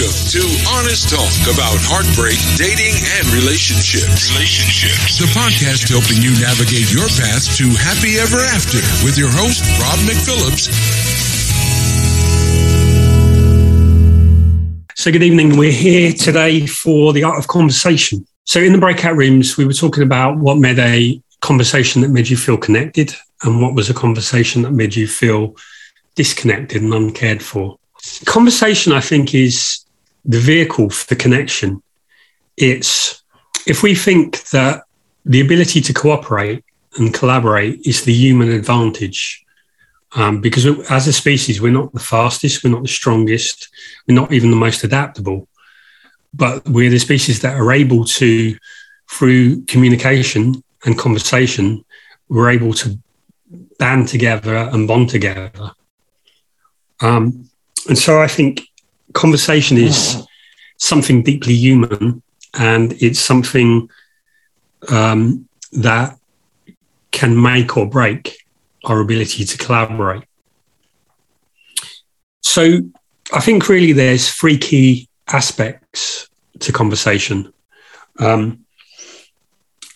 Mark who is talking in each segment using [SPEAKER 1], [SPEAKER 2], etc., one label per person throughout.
[SPEAKER 1] Welcome to Honest Talk about heartbreak, dating, and relationships. Relationships. The podcast helping you navigate your path to happy ever after with your host, Rob McPhillips.
[SPEAKER 2] So, good evening. We're here today for the art of conversation. So, in the breakout rooms, we were talking about what made a conversation that made you feel connected and what was a conversation that made you feel disconnected and uncared for. Conversation, I think, is the vehicle for connection. It's if we think that the ability to cooperate and collaborate is the human advantage, um, because as a species, we're not the fastest, we're not the strongest, we're not even the most adaptable, but we're the species that are able to, through communication and conversation, we're able to band together and bond together. Um, and so I think conversation is something deeply human and it's something um, that can make or break our ability to collaborate. So I think really there's three key aspects to conversation. Um,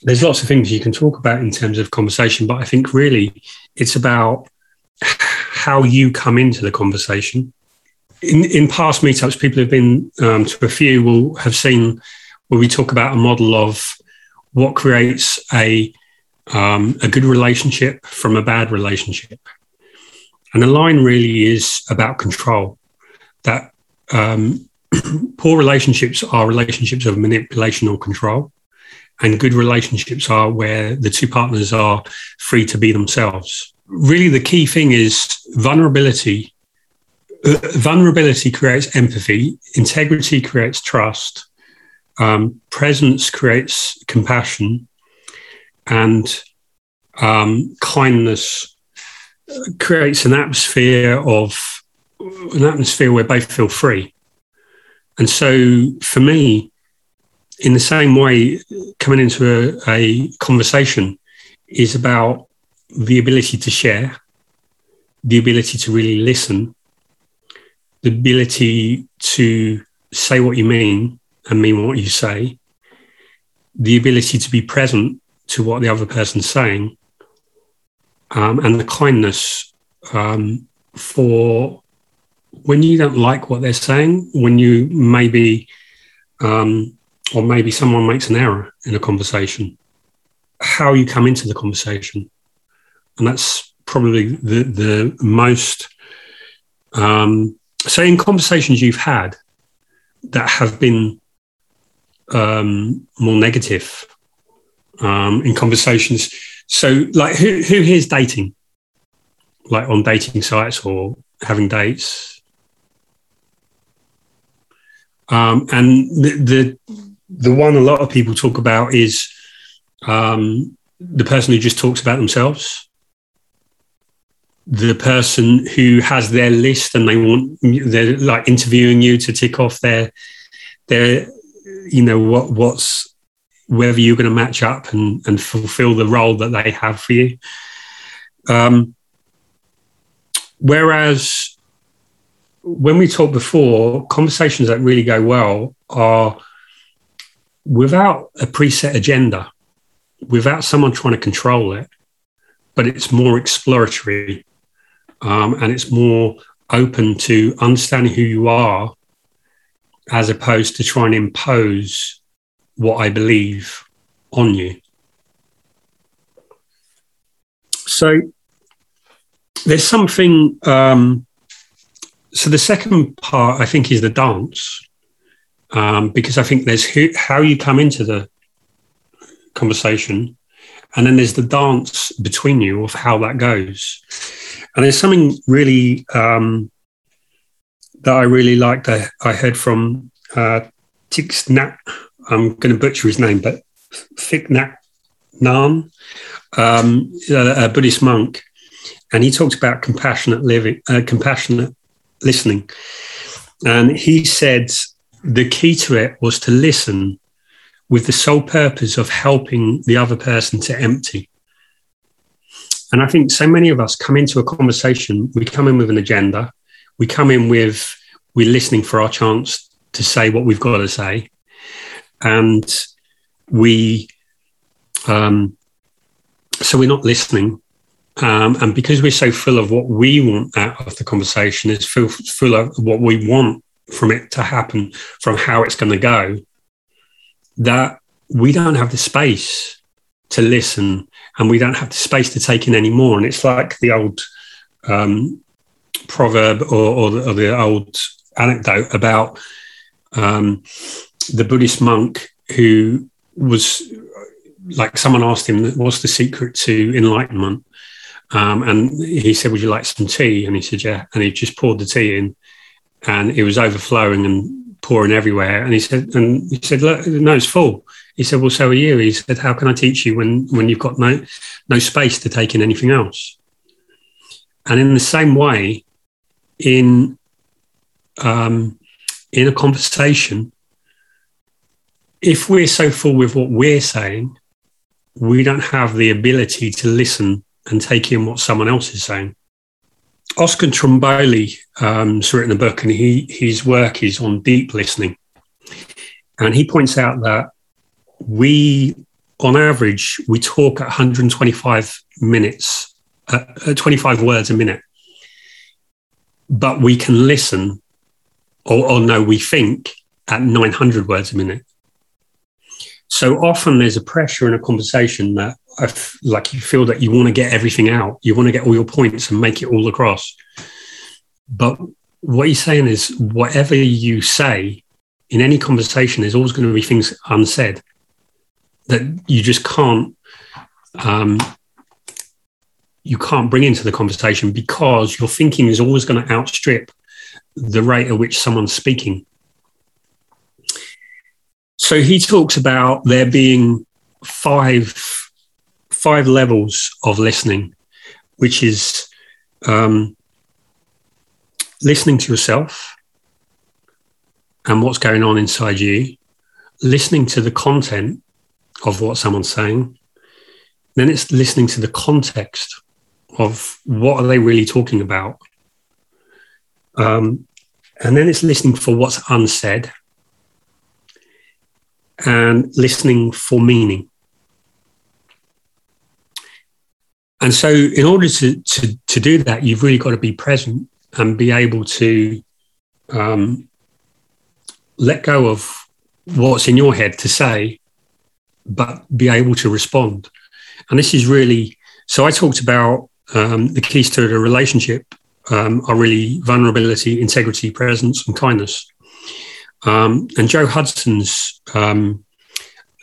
[SPEAKER 2] there's lots of things you can talk about in terms of conversation, but I think really it's about how you come into the conversation. In, in past meetups, people who've been um, to a few will have seen where we talk about a model of what creates a um, a good relationship from a bad relationship. And the line really is about control. That um, poor relationships are relationships of manipulation or control, and good relationships are where the two partners are free to be themselves. Really, the key thing is vulnerability. Uh, vulnerability creates empathy, integrity creates trust, um, presence creates compassion, and um, kindness creates an atmosphere of an atmosphere where both feel free. And so, for me, in the same way, coming into a, a conversation is about the ability to share, the ability to really listen, the ability to say what you mean and mean what you say, the ability to be present to what the other person's saying, um, and the kindness um, for when you don't like what they're saying, when you maybe, um, or maybe someone makes an error in a conversation, how you come into the conversation. And that's probably the, the most, um, so in conversations you've had that have been um, more negative, um, in conversations. So, like, who who here's dating, like on dating sites or having dates? Um, and the, the the one a lot of people talk about is um, the person who just talks about themselves, the person who has their list and they want they're like interviewing you to tick off their their you know what what's whether you're going to match up and, and fulfill the role that they have for you. Um, whereas when we talked before, conversations that really go well are without a preset agenda, without someone trying to control it, but it's more exploratory um, and it's more open to understanding who you are as opposed to trying to impose what I believe on you. So there's something. Um, so the second part, I think, is the dance, um, because I think there's who, how you come into the conversation, and then there's the dance between you of how that goes. And there's something really um, that I really liked. I, I heard from uh, Thich Nhat I'm going to butcher his name, but Thich Nhat Hanh, um, a, a, Buddhist monk, and he talks about compassionate living, uh, compassionate listening, and he said the key to it was to listen with the sole purpose of helping the other person to empty. And I think so many of us come into a conversation, we come in with an agenda, we come in with, we're listening for our chance to say what we've got to say, and we um, so we're not listening. Um, and because we're so full of what we want out of the conversation, is full, full of what we want from it to happen, from how it's going to go, that we don't have the space to listen and we don't have the space to take in anymore. And it's like the old um, proverb or, or, the, or, the, old anecdote about um, the Buddhist monk who was like someone asked him, What's the secret to enlightenment? Um, and he said, Would you like some tea? And he said, Yeah. And he just poured the tea in and it was overflowing and pouring everywhere. And he said, and he said, Look, no, it's full. He said, Well, so are you. He said, How can I teach you when when you've got no no space to take in anything else? And in the same way, in um, in a conversation, if we're so full with what we're saying, we don't have the ability to listen and take in what someone else is saying. Oscar Trimboli um, has written a book, and he his work is on deep listening, and he points out that we, on average, we talk at 125 minutes, uh, uh, 25 words a minute, but we can listen, or, or no, we think at 900 words a minute. So often there's a pressure in a conversation that like you feel that you want to get everything out, you want to get all your points and make it all across. But what he's saying is, whatever you say in any conversation, there's always going to be things unsaid that you just can't um, you can't bring into the conversation because your thinking is always going to outstrip the rate at which someone's speaking. So he talks about there being five five levels of listening, which is um, listening to yourself and what's going on inside you, listening to the content of what someone's saying, then it's listening to the context of what are they really talking about, um, and then it's listening for what's unsaid and listening for meaning. And so, in order to, to, to do that, you've really got to be present and be able to um, let go of what's in your head to say, but be able to respond. And this is really so. I talked about um, the keys to the relationship um, are really vulnerability, integrity, presence, and kindness. Um, and Joe Hudson's um,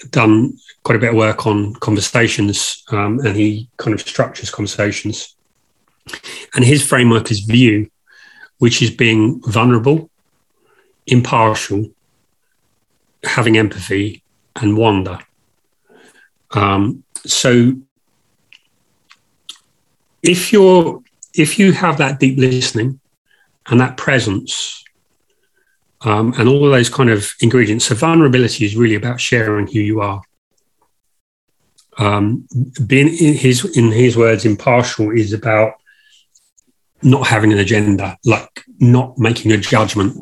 [SPEAKER 2] done quite a bit of work on conversations, um, and he kind of structures conversations. And his framework is view, which is being vulnerable, impartial, having empathy, and wonder. Um, so, if you're if you have that deep listening and that presence um, and all of those kind of ingredients. So vulnerability is really about sharing who you are. Um, being in his in his words, impartial is about not having an agenda, like not making a judgment.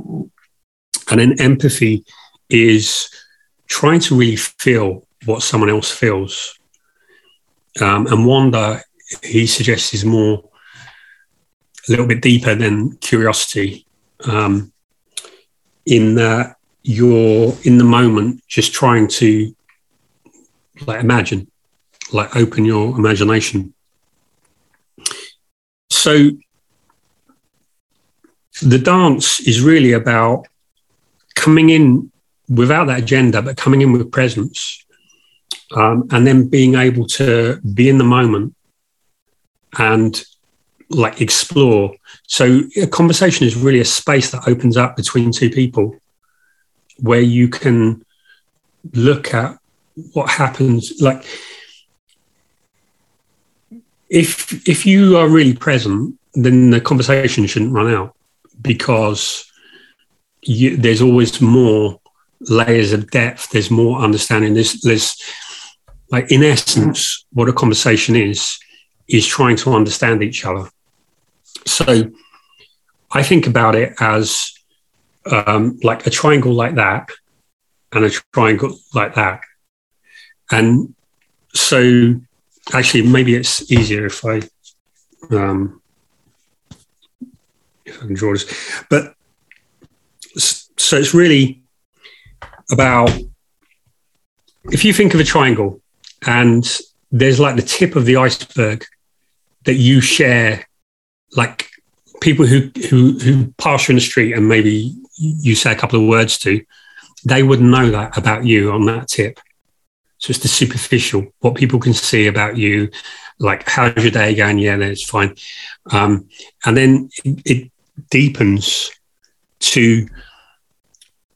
[SPEAKER 2] And then empathy is trying to really feel what someone else feels. Um, and wonder, he suggests, is more a little bit deeper than curiosity. Um, in that you're in the moment just trying to like imagine like open your imagination so the dance is really about coming in without that agenda but coming in with presence um, and then being able to be in the moment and like explore. So a conversation is really a space that opens up between two people where you can look at what happens like if if you are really present then the conversation shouldn't run out because you, there's always more layers of depth there's more understanding there's there's like in essence what a conversation is is trying to understand each other so I think about it as um, like a triangle like that and a triangle like that. And so actually, maybe it's easier if I, um, if I can draw this, but so it's really about if you think of a triangle and there's like the tip of the iceberg that you share like people who who who pass you in the street and maybe you say a couple of words to they wouldn't know that about you on that tip. So it's the superficial what people can see about you like how's your day going? Yeah that's fine. Um, and then it, it deepens to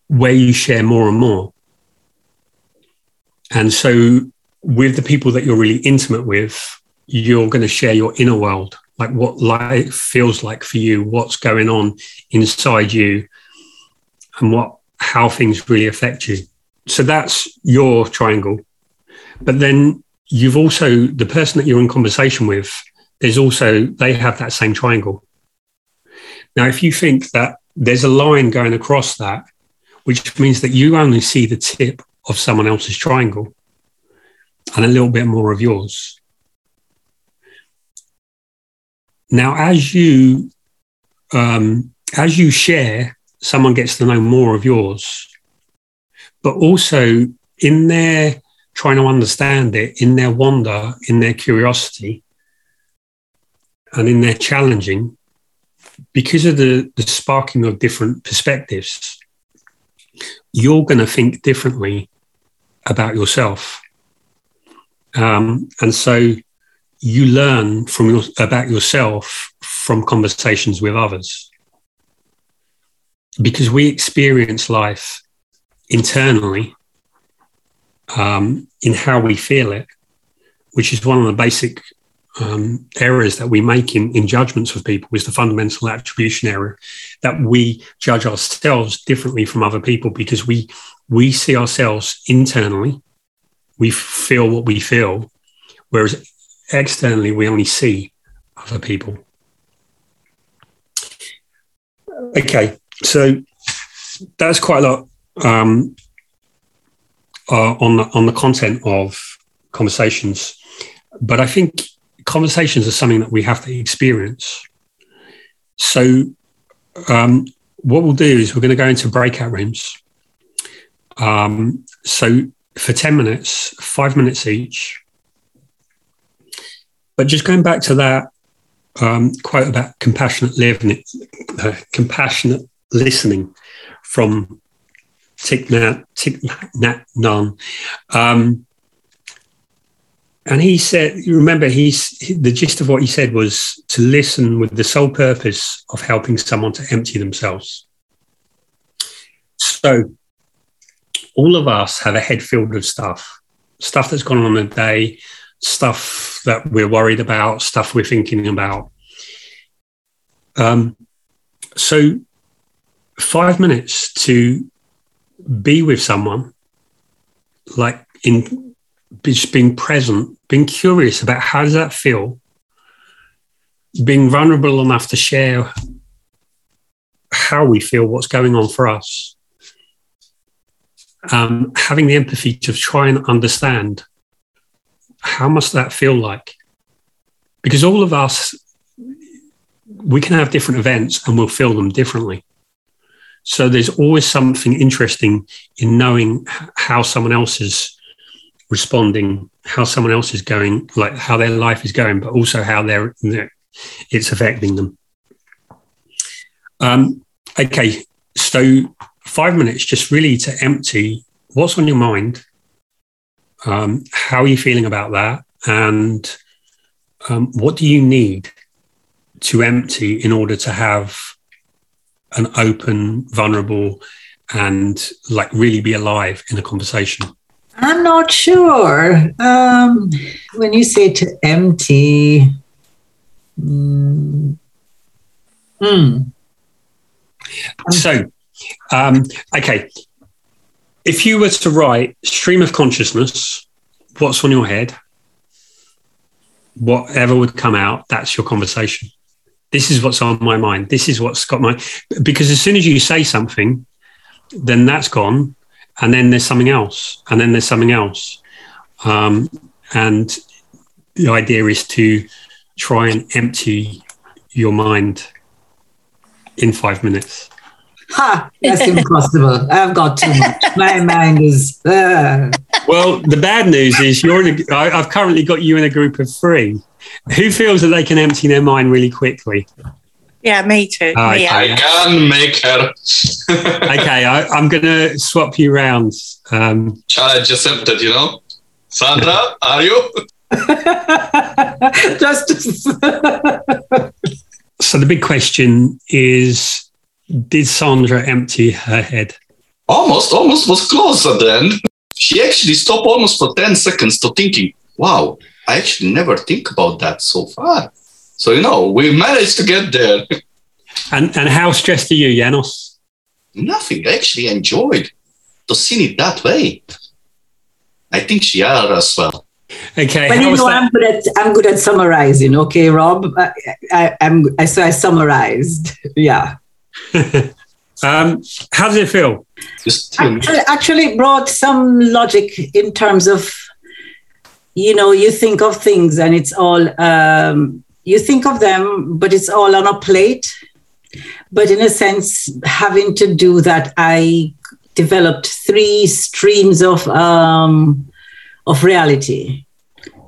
[SPEAKER 2] where you share more and more. And so with the people that you're really intimate with you're going to share your inner world like what life feels like for you, what's going on inside you, and what how things really affect you. So that's your triangle. But then you've also the person that you're in conversation with, there's also they have that same triangle. Now, if you think that there's a line going across that, which means that you only see the tip of someone else's triangle and a little bit more of yours. Now, as you um, as you share, someone gets to know more of yours, but also in their trying to understand it, in their wonder, in their curiosity, and in their challenging, because of the, the sparking of different perspectives, you're going to think differently about yourself. Um, and so you learn from your, about yourself from conversations with others. Because we experience life internally um, in how we feel it which is one of the basic um, errors that we make in, in judgments of people is the fundamental attribution error that we judge ourselves differently from other people because we we see ourselves internally we feel what we feel whereas externally we only see other people. Okay, so that's quite a lot um, uh, on the, on the content of conversations, but I think conversations are something that we have to experience. So, um, what we'll do is we're going to go into breakout rooms. Um, so, for 10 minutes, five minutes each, but just going back to that um, quote about compassionate living, uh, compassionate listening from Thich Nhat, Hanh. Um, and he said, remember, he's the gist of what he said was to listen with the sole purpose of helping someone to empty themselves. So, all of us have a head filled with stuff, stuff that's gone on in the day, stuff that we're worried about, stuff we're thinking about. Um, so, five minutes to be with someone, like in just being present, being curious about how does that feel, being vulnerable enough to share how we feel, what's going on for us, um, having the empathy to try and understand how must that feel like? Because all of us, we can have different events and we'll feel them differently. So there's always something interesting in knowing how someone else is responding, how someone else is going, like how their life is going, but also how they're, they're it's affecting them. Um, okay, so five minutes just really to empty what's on your mind um, how are you feeling about that? And um, what do you need to empty in order to have an open, vulnerable, and like really be alive in a conversation?
[SPEAKER 3] I'm not sure. Um, when you say to empty, mm, hmm.
[SPEAKER 2] So, um, okay, if you were to write stream of consciousness, what's on your head, whatever would come out, that's your conversation. This is what's on my mind. This is what's got my because as soon as you say something, then that's gone, and then there's something else, and then there's something else, um, and the idea is to try and empty your mind in five minutes.
[SPEAKER 3] Ha! That's impossible. I've got too much. My mind is. Uh.
[SPEAKER 2] Well, the bad news is you're in a, I, I've currently got you in a group of three. Who feels that they can empty their mind really quickly?
[SPEAKER 4] Yeah, me too. Me,
[SPEAKER 2] okay.
[SPEAKER 5] I can make her.
[SPEAKER 2] Okay, I, I'm going to swap you rounds. Um,
[SPEAKER 5] Challenge accepted, you know? Sandra, are you?
[SPEAKER 3] Just.
[SPEAKER 2] so the big question is Did Sandra empty her head?
[SPEAKER 5] Almost, almost was close at the end. She actually stopped almost for 10 seconds to thinking, wow, I actually never think about that so far. So, you know, we managed to get there.
[SPEAKER 2] And, and how stressed are you, Janos?
[SPEAKER 5] Nothing. I actually enjoyed to see it that way. I think she are as well.
[SPEAKER 2] Okay,
[SPEAKER 3] But you know. I'm good at I'm good at summarizing. Okay, Rob. I, I, I'm I, so I summarized. Yeah.
[SPEAKER 2] um, how does it feel?
[SPEAKER 5] Just.
[SPEAKER 3] Actually, actually brought some logic in terms of, you know, you think of things and it's all, um, you think of them, but it's all on a plate. But in a sense, having to do that, I developed three streams of um, of reality.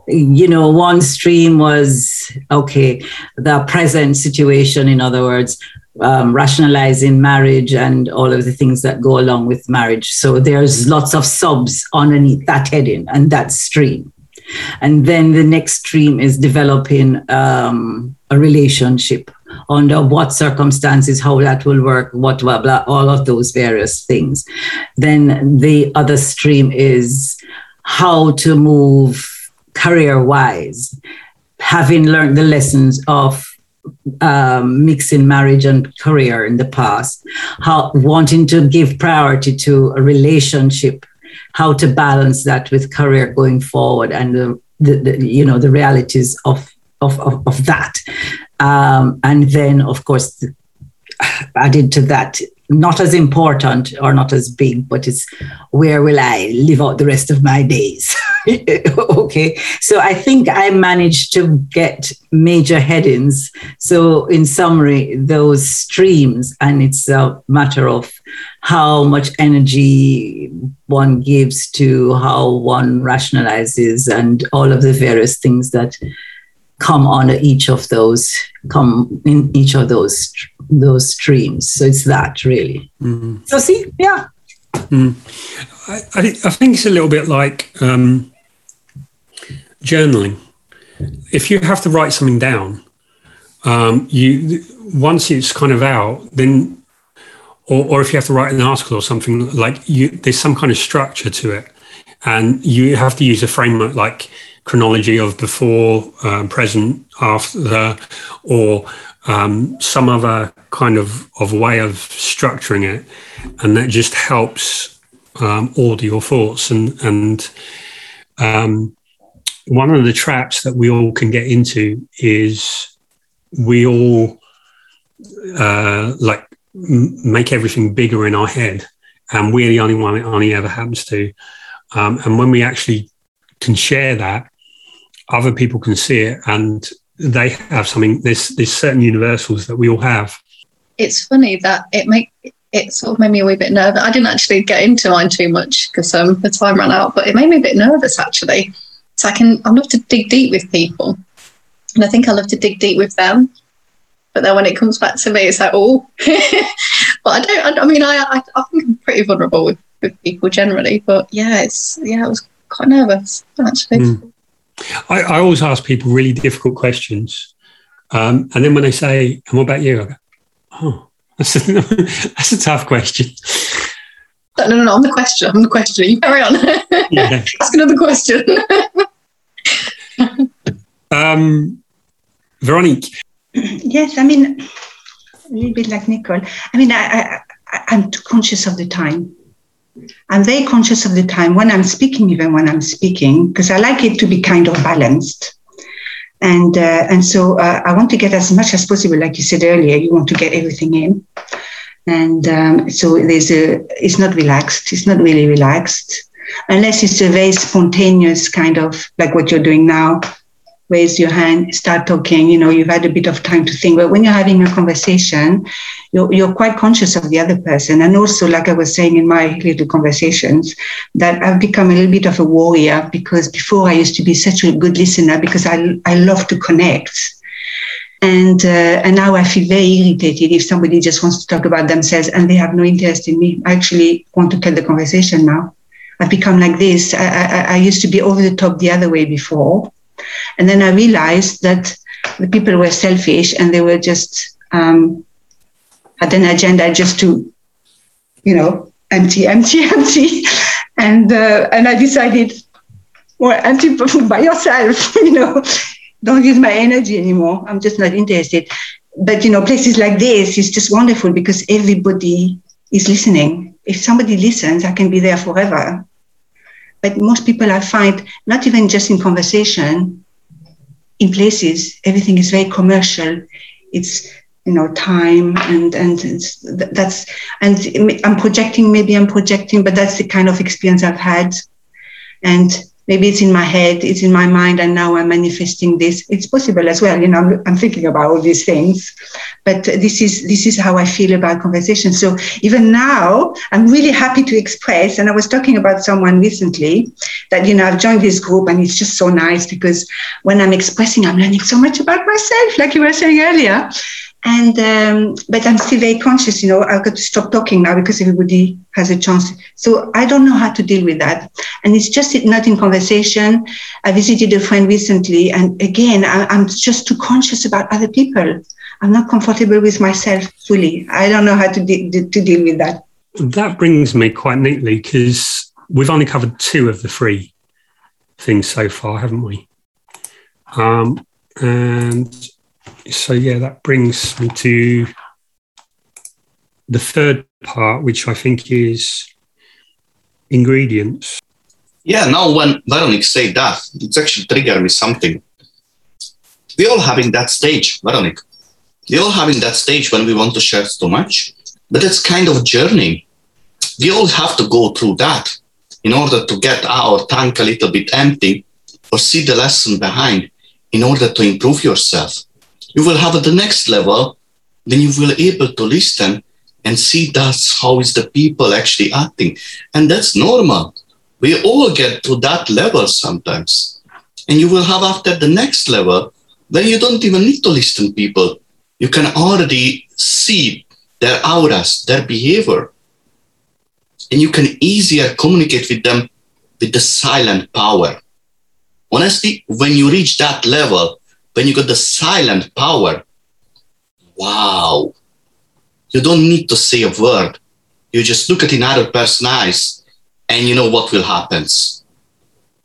[SPEAKER 3] You know, one stream was okay, the present situation. In other words, um, rationalizing marriage and all of the things that go along with marriage. So there's lots of subs underneath that heading and that stream. And then the next stream is developing um, a relationship under what circumstances, how that will work, what blah, blah, all of those various things. Then the other stream is how to move career wise, having learned the lessons of um, mixing marriage and career in the past, how wanting to give priority to a relationship, how to balance that with career going forward, and the, the, the you know the realities of of of, of that, um, and then of course added to that. Not as important or not as big, but it's where will I live out the rest of my days? okay. So I think I managed to get major headings. So, in summary, those streams, and it's a matter of how much energy one gives to how one rationalizes and all of the various things that come under each of those come in each of those those streams. So it's that really.
[SPEAKER 2] Mm.
[SPEAKER 3] so see yeah.
[SPEAKER 2] I, I, think- I think it's a little bit like um, journaling. If you have to write something down, um, you once it's kind of out, then, or, or if you have to write an article or something like you, there's some kind of structure to it, and you have to use a framework like chronology of before, um, present, after, or um, some other kind of, of way of structuring it, and that just helps um, order your thoughts. And and um, one of the traps that we all can get into is we all uh, like make everything bigger in our head, and we're the only one it only ever happens to. Um, and when we actually can share that, other people can see it, and they have something. There's there's certain universals that we all have.
[SPEAKER 6] it's funny that it make it sort of made me a wee bit nervous. I didn't actually get into mine too much because um, the time ran out, but it made me a bit nervous actually. So I can I love to dig deep with people, and I think I love to dig deep with them. But then when it comes back to me, it's like oh, but I don't. I, I mean, I, I I think I'm pretty vulnerable with with people generally, but yeah, it's yeah, I was quite nervous actually.
[SPEAKER 2] Mm. I, I always ask people really difficult questions, um, and then when they say, "And what about you?" I go, "Oh, that's a, that's a tough question."
[SPEAKER 6] No, no, no, I'm the question. I'm the question. You carry on.
[SPEAKER 2] Yeah.
[SPEAKER 6] Ask another question.
[SPEAKER 2] Um, Veronique,
[SPEAKER 7] Yes, I mean, a little bit like Nicole. I mean, I, I, I'm too conscious of the time. I'm very conscious of the time when I'm speaking, even when I'm speaking, because I like it to be kind of balanced. And uh, and so uh, I want to get as much as possible, like you said earlier. You want to get everything in, and um, so there's a. It's not relaxed. It's not really relaxed, unless it's a very spontaneous kind of like what you're doing now. Raise your hand, start talking. You know, you've had a bit of time to think. But when you're having a conversation, you're, you're quite conscious of the other person. And also, like I was saying in my little conversations, that I've become a little bit of a warrior because before I used to be such a good listener because I, I love to connect. And, uh, and now I feel very irritated if somebody just wants to talk about themselves and they have no interest in me. I actually want to cut the conversation now. I've become like this. I, I, I used to be over the top the other way before. And then I realized that the people were selfish and they were just um, had an agenda just to, you know, empty, empty, empty. And uh, and I decided, well, empty by yourself, you know, don't use my energy anymore. I'm just not interested. But you know, places like this is just wonderful because everybody is listening. If somebody listens, I can be there forever. But most people I find, not even just in conversation, in places, everything is very commercial. It's you know time and and that's and I'm projecting. Maybe I'm projecting, but that's the kind of experience I've had. And maybe it's in my head, it's in my mind, and now I'm manifesting this. It's possible as well. You know, I'm, I'm, thinking about all these things, but this is this is how I feel about conversation. So even now, I'm really happy to express. And I was talking about someone recently that you know I've joined this group, and it's just so nice because when I'm expressing, I'm learning so much about myself, like you were saying earlier. And um, but I'm still very conscious, you know. I've got to stop talking now because everybody has a chance. So I don't know how to deal with that. And it's just not in conversation. I visited a friend recently, and again, I, I'm just too conscious about other people. I'm not comfortable with myself fully. I don't know how to, de- de- to deal with that.
[SPEAKER 2] That brings me quite neatly because we've only covered two of the three things so far, haven't we? Um, and so yeah, that brings me to the third part, which I think is ingredients.
[SPEAKER 5] Yeah, now when Veronique said that, it's actually triggered me something. We're all having that stage, Veronique. We're all having that stage when we want to share too much, but it's kind of journey. We all have to go through that in order to get our tank a little bit empty or see the lesson behind in order to improve yourself you will have at the next level, then you will be able to listen and see that's how is the people actually acting. And that's normal. We all get to that level sometimes. And you will have after the next level, then you don't even need to listen people. You can already see their auras, their behavior. And you can easier communicate with them with the silent power. Honestly, when you reach that level, when you got the silent power, wow, you don't need to say a word. You just look at another person's eyes and you know what will happen.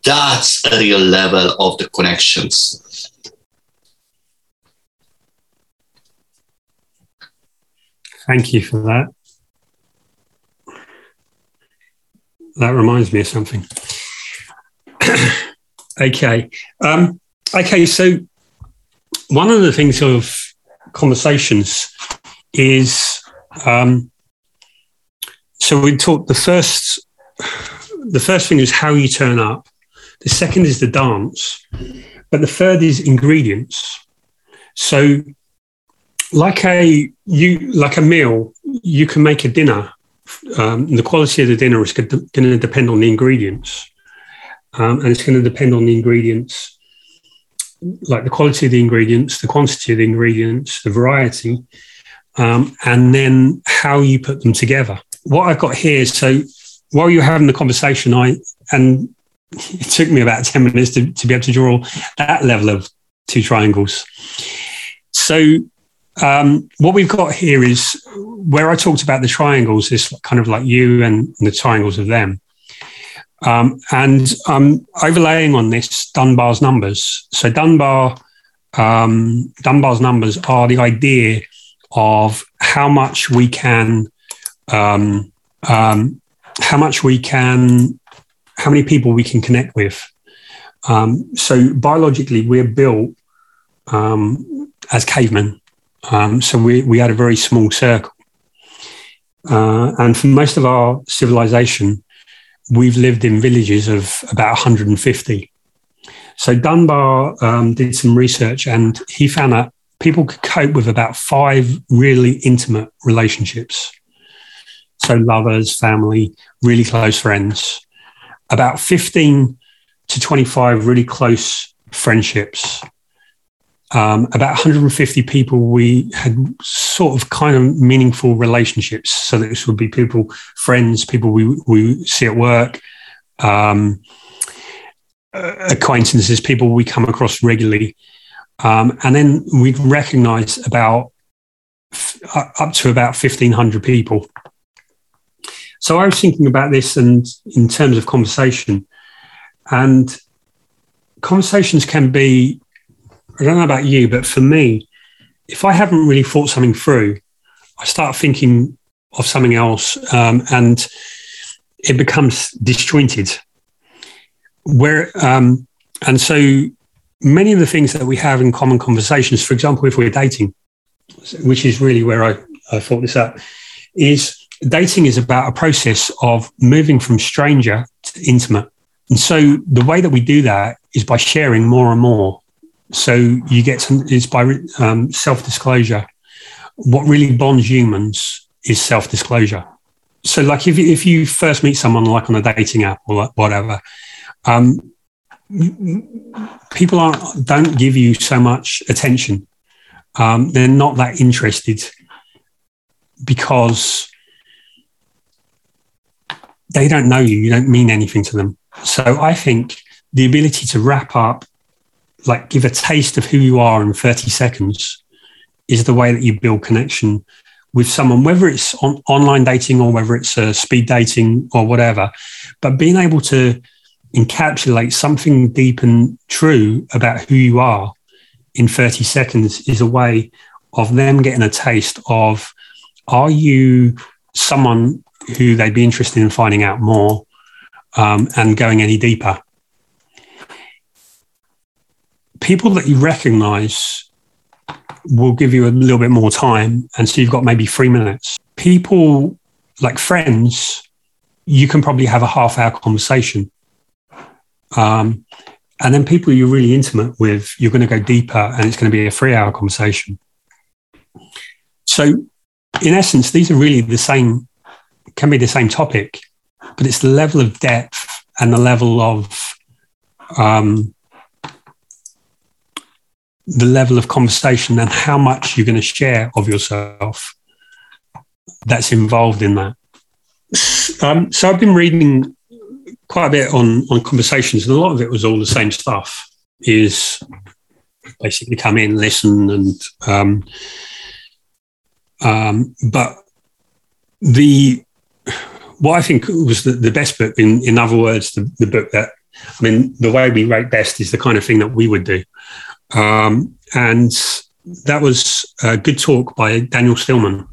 [SPEAKER 5] That's a real level of the connections.
[SPEAKER 2] Thank you for that. That reminds me of something. okay. Um, okay, so one of the things of conversations is um, so we talked the first the first thing is how you turn up. The second is the dance but the third is ingredients. So like a you like a meal you can make a dinner. Um, the quality of the dinner is going to depend on the ingredients. Um, and it's going to depend on the ingredients like the quality of the ingredients, the quantity of the ingredients, the variety, um, and then how you put them together. What I've got here, so while you're having the conversation, I and it took me about 10 minutes to, to be able to draw that level of two triangles. So um, what we've got here is where I talked about the triangles, is kind of like you and, and the triangles of them. Um, and um, overlaying on this Dunbar's numbers. So Dunbar um, Dunbar's numbers are the idea of how much we can, um, um, how much we can, how many people we can connect with. Um, so biologically, we're built as cavemen. So we, we had a very small circle. Uh, and for most of our civilization, we've lived in villages of about 150. So Dunbar um, did some research and he found that people could cope with about five really intimate relationships. So lovers, family, really close friends, about 15 to 25 really close friendships. Um, about 150 people we had sort of kind of meaningful relationships. So this would be people, friends, people we, we see at work, um, uh, acquaintances, people we come across regularly. Um, and then we'd recognize about f- uh, up to about 1,500 people. So I was thinking about this and in terms of conversation. And conversations can be, I don't know about you, but for me, if I haven't really thought something through, I start thinking of something else um, and it becomes disjointed. Where um, and so many of the things that we have in common conversations, for example, if we're dating, which is really where I, I thought this up, is dating is about a process of moving from stranger to intimate. And so the way that we do that is by sharing more and more. So you get some, it's by um, self disclosure. What really bonds humans is self disclosure. So, like if, if you first meet someone like on a dating app or whatever, um, people aren't, don't give you so much attention. Um, they're not that interested because they don't know you. You don't mean anything to them. So I think the ability to wrap up, like give a taste of who you are in 30 seconds, is the way that you build connection with someone, whether it's on online dating or whether it's uh, speed dating or whatever. But being able to encapsulate something deep and true about who you are in 30 seconds is a way of them getting a taste of are you someone who they'd be interested in finding out more um, and going any deeper. People that you recognize will give you a little bit more time. And so you've got maybe three minutes. People like friends, you can probably have a half hour conversation. Um, and then people you're really intimate with, you're going to go deeper and it's going to be a three hour conversation. So, in essence, these are really the same can be the same topic, but it's the level of depth and the level of um, the level of conversation and how much you're going to share of yourself that's involved in that. Um, so I've been reading quite a bit on on conversations, and a lot of it was all the same stuff. Is basically come in, listen, and um, um, but the what I think was the, the best book, in, in other words, the, the, book that, I mean, the way we rate best is the kind of thing that we would do. Um, and that was a good talk by Daniel Stillman.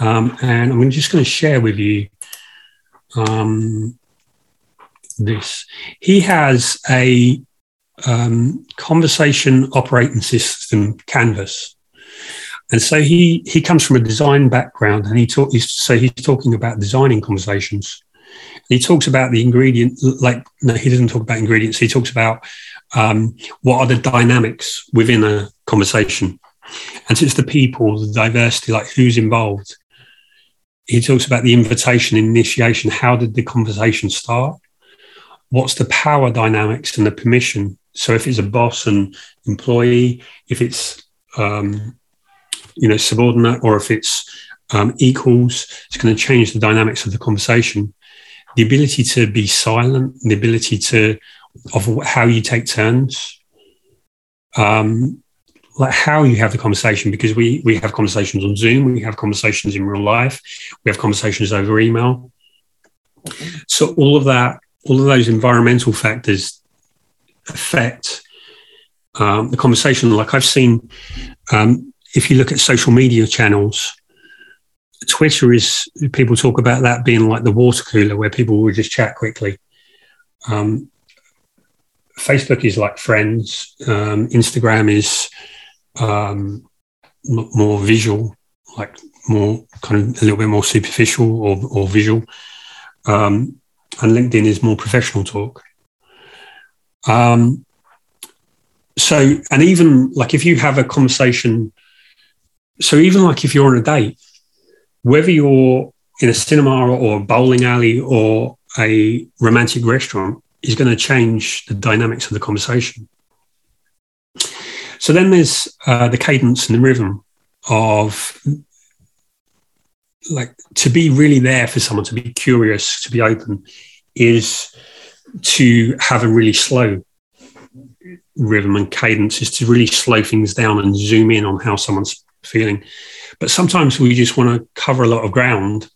[SPEAKER 2] Um, and I'm just going to share with you um, this. He has a um, conversation operating system canvas and so he he comes from a design background, and he talk, he's, so he's talking about designing conversations. He talks about the ingredient, like no, he doesn't talk about ingredients. He talks about um, what are the dynamics within a conversation, and it's the people, the diversity, like who's involved. He talks about the invitation, initiation. How did the conversation start? What's the power dynamics and the permission? So if it's a boss and employee, if it's um, you know subordinate or if it's um, equals it's going to change the dynamics of the conversation the ability to be silent the ability to of how you take turns. Um, like how you have the conversation because we we have conversations on zoom we have conversations in real life we have conversations over email. So all of that all of those environmental factors affect um, the conversation. Like i've seen um, if you look at social media channels, Twitter is people talk about that being like the water cooler where people will just chat quickly. Um, Facebook is like friends. Um, Instagram is um, more visual, like more kind of a little bit more superficial or, or visual. Um, and LinkedIn is more professional talk. Um, so, and even like if you have a conversation, so even like if you're on a date, whether you're in a cinema or a bowling alley or a romantic restaurant, is going to change the dynamics of the conversation. So then there's uh, the cadence and the rhythm of like to be really there for someone, to be curious, to be open, is to have a really slow rhythm and cadence, is to really slow things down and zoom in on how someone's feeling. But sometimes we just want to cover a lot of ground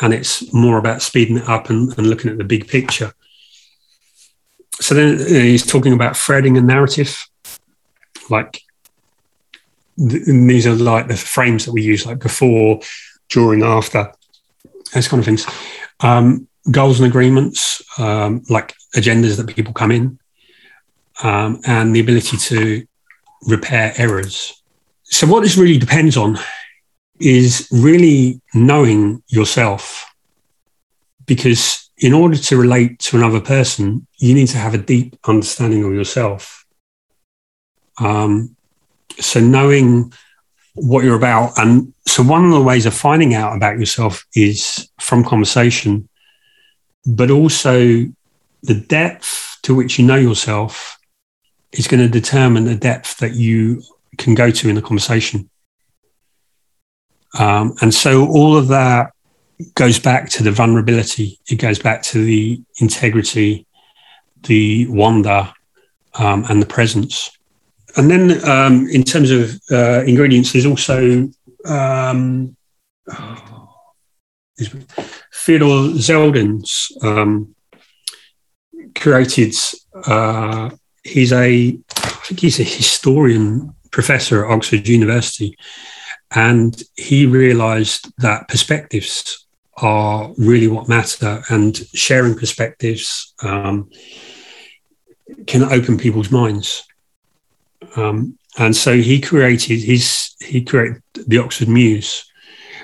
[SPEAKER 2] and it's more about speeding it up and, and looking at the big picture. So then he's talking about threading a narrative, like th- these are like the frames that we use, like before, during, after, those kind of things. Um, goals and agreements, um, like agendas that people come in, um, and the ability to repair errors. So, what this really depends on is really knowing yourself, because in order to relate to another person, you need to have a deep understanding of yourself. Um, so, knowing what you're about. And so, one of the ways of finding out about yourself is from conversation, but also the depth to which you know yourself is going to determine the depth that you can go to in the conversation. Um, and so, all of that goes back to the vulnerability, it goes back to the integrity, the wonder, um, and the presence and then um, in terms of uh, ingredients, there's also um, oh, Theodore Zeldin's um, created. Uh, he's a, I think he's a historian professor at Oxford University, and he realised that perspectives are really what matter, and sharing perspectives um, can open people's minds. Um, and so he created his he created the Oxford Muse,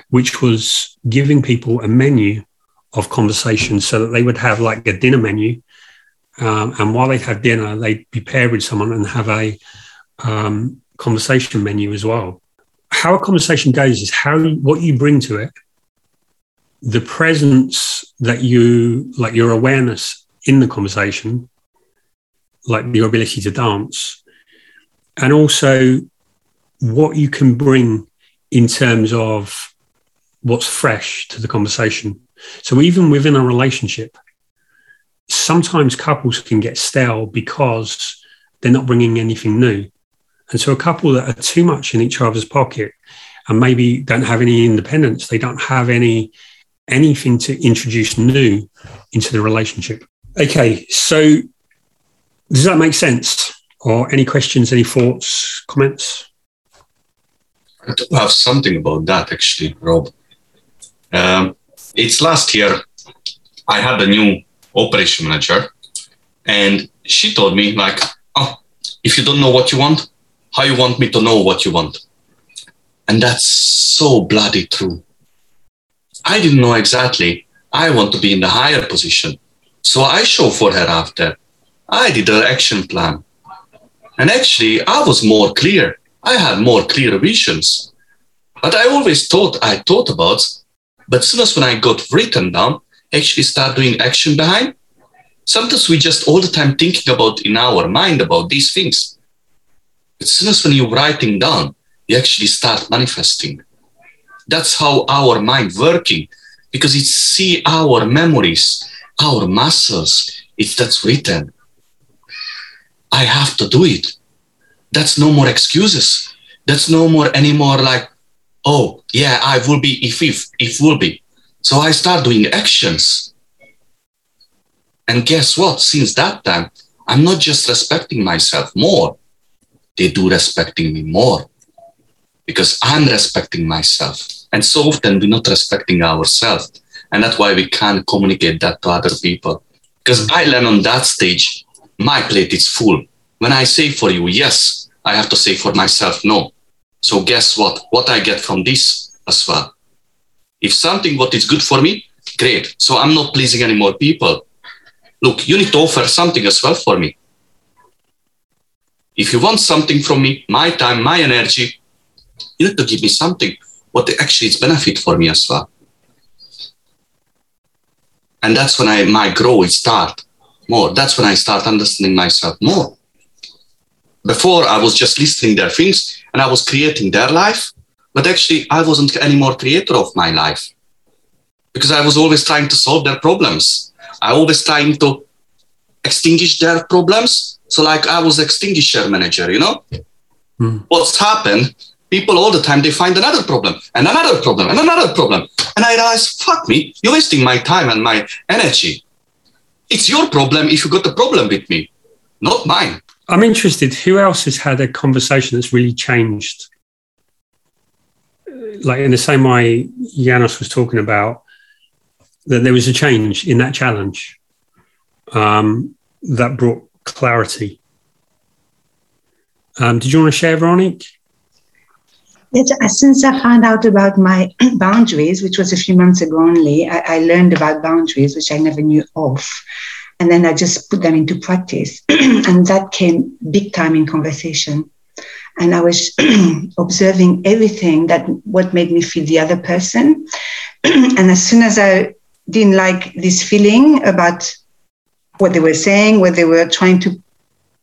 [SPEAKER 2] which was giving people a menu of conversations so that they would have like a dinner menu. Um, and while they'd have dinner, they'd be paired with someone and have a um, conversation menu as well. How a conversation goes is how what you bring to it, the presence that you like your awareness in the conversation, like your ability to dance, and also what you can bring in terms of what's fresh to the conversation. So even within a relationship, sometimes couples can get stale because they're not bringing anything new. And so a couple that are too much in each other's pocket and maybe don't have any independence, they don't have any anything to introduce new into the relationship. Okay, so does that make sense? Or any questions, any thoughts, comments?
[SPEAKER 5] I have something about that actually, Rob. Um, it's last year I had a new operation manager, and she told me like, "Oh, if you don't know what you want, how you want me to know what you want?" And that's so bloody true. I didn't know exactly. I want to be in the higher position, so I show for her after. I did an action plan. And actually, I was more clear. I had more clear visions. But I always thought I thought about, but soon as when I got written down, actually start doing action behind. Sometimes we just all the time thinking about in our mind about these things. But soon as when you're writing down, you actually start manifesting. That's how our mind working, because it see our memories, our muscles. It's that's written. I have to do it. That's no more excuses. That's no more anymore like, oh yeah, I will be if if if will be. So I start doing actions. And guess what? Since that time, I'm not just respecting myself more. They do respecting me more because I'm respecting myself. And so often we're not respecting ourselves. And that's why we can't communicate that to other people. Because I learn on that stage my plate is full. When I say for you, yes, I have to say for myself no. So guess what? What I get from this as well. If something what is good for me, great. So I'm not pleasing any more people. Look, you need to offer something as well for me. If you want something from me, my time, my energy, you need to give me something what actually is benefit for me as well. And that's when I my growth start more. That's when I start understanding myself more. Before I was just listening their things and I was creating their life, but actually I wasn't any more creator of my life because I was always trying to solve their problems. I always trying to extinguish their problems. So like I was extinguisher manager, you know.
[SPEAKER 2] Mm.
[SPEAKER 5] What's happened? People all the time they find another problem and another problem and another problem, and I realize, fuck me, you're wasting my time and my energy. It's your problem if you got a problem with me, not mine.
[SPEAKER 2] I'm interested. Who else has had a conversation that's really changed? Like in the same way Janos was talking about, that there was a change in that challenge um, that brought clarity. Um, did you want to share, Veronique?
[SPEAKER 7] Yes, uh, since I found out about my boundaries, which was a few months ago only, I, I, learned about boundaries, which I never knew of. And then I just put them into practice. and that came big time in conversation. And I was observing everything that what made me feel the other person. and as soon as I didn't like this feeling about what they were saying, what they were trying to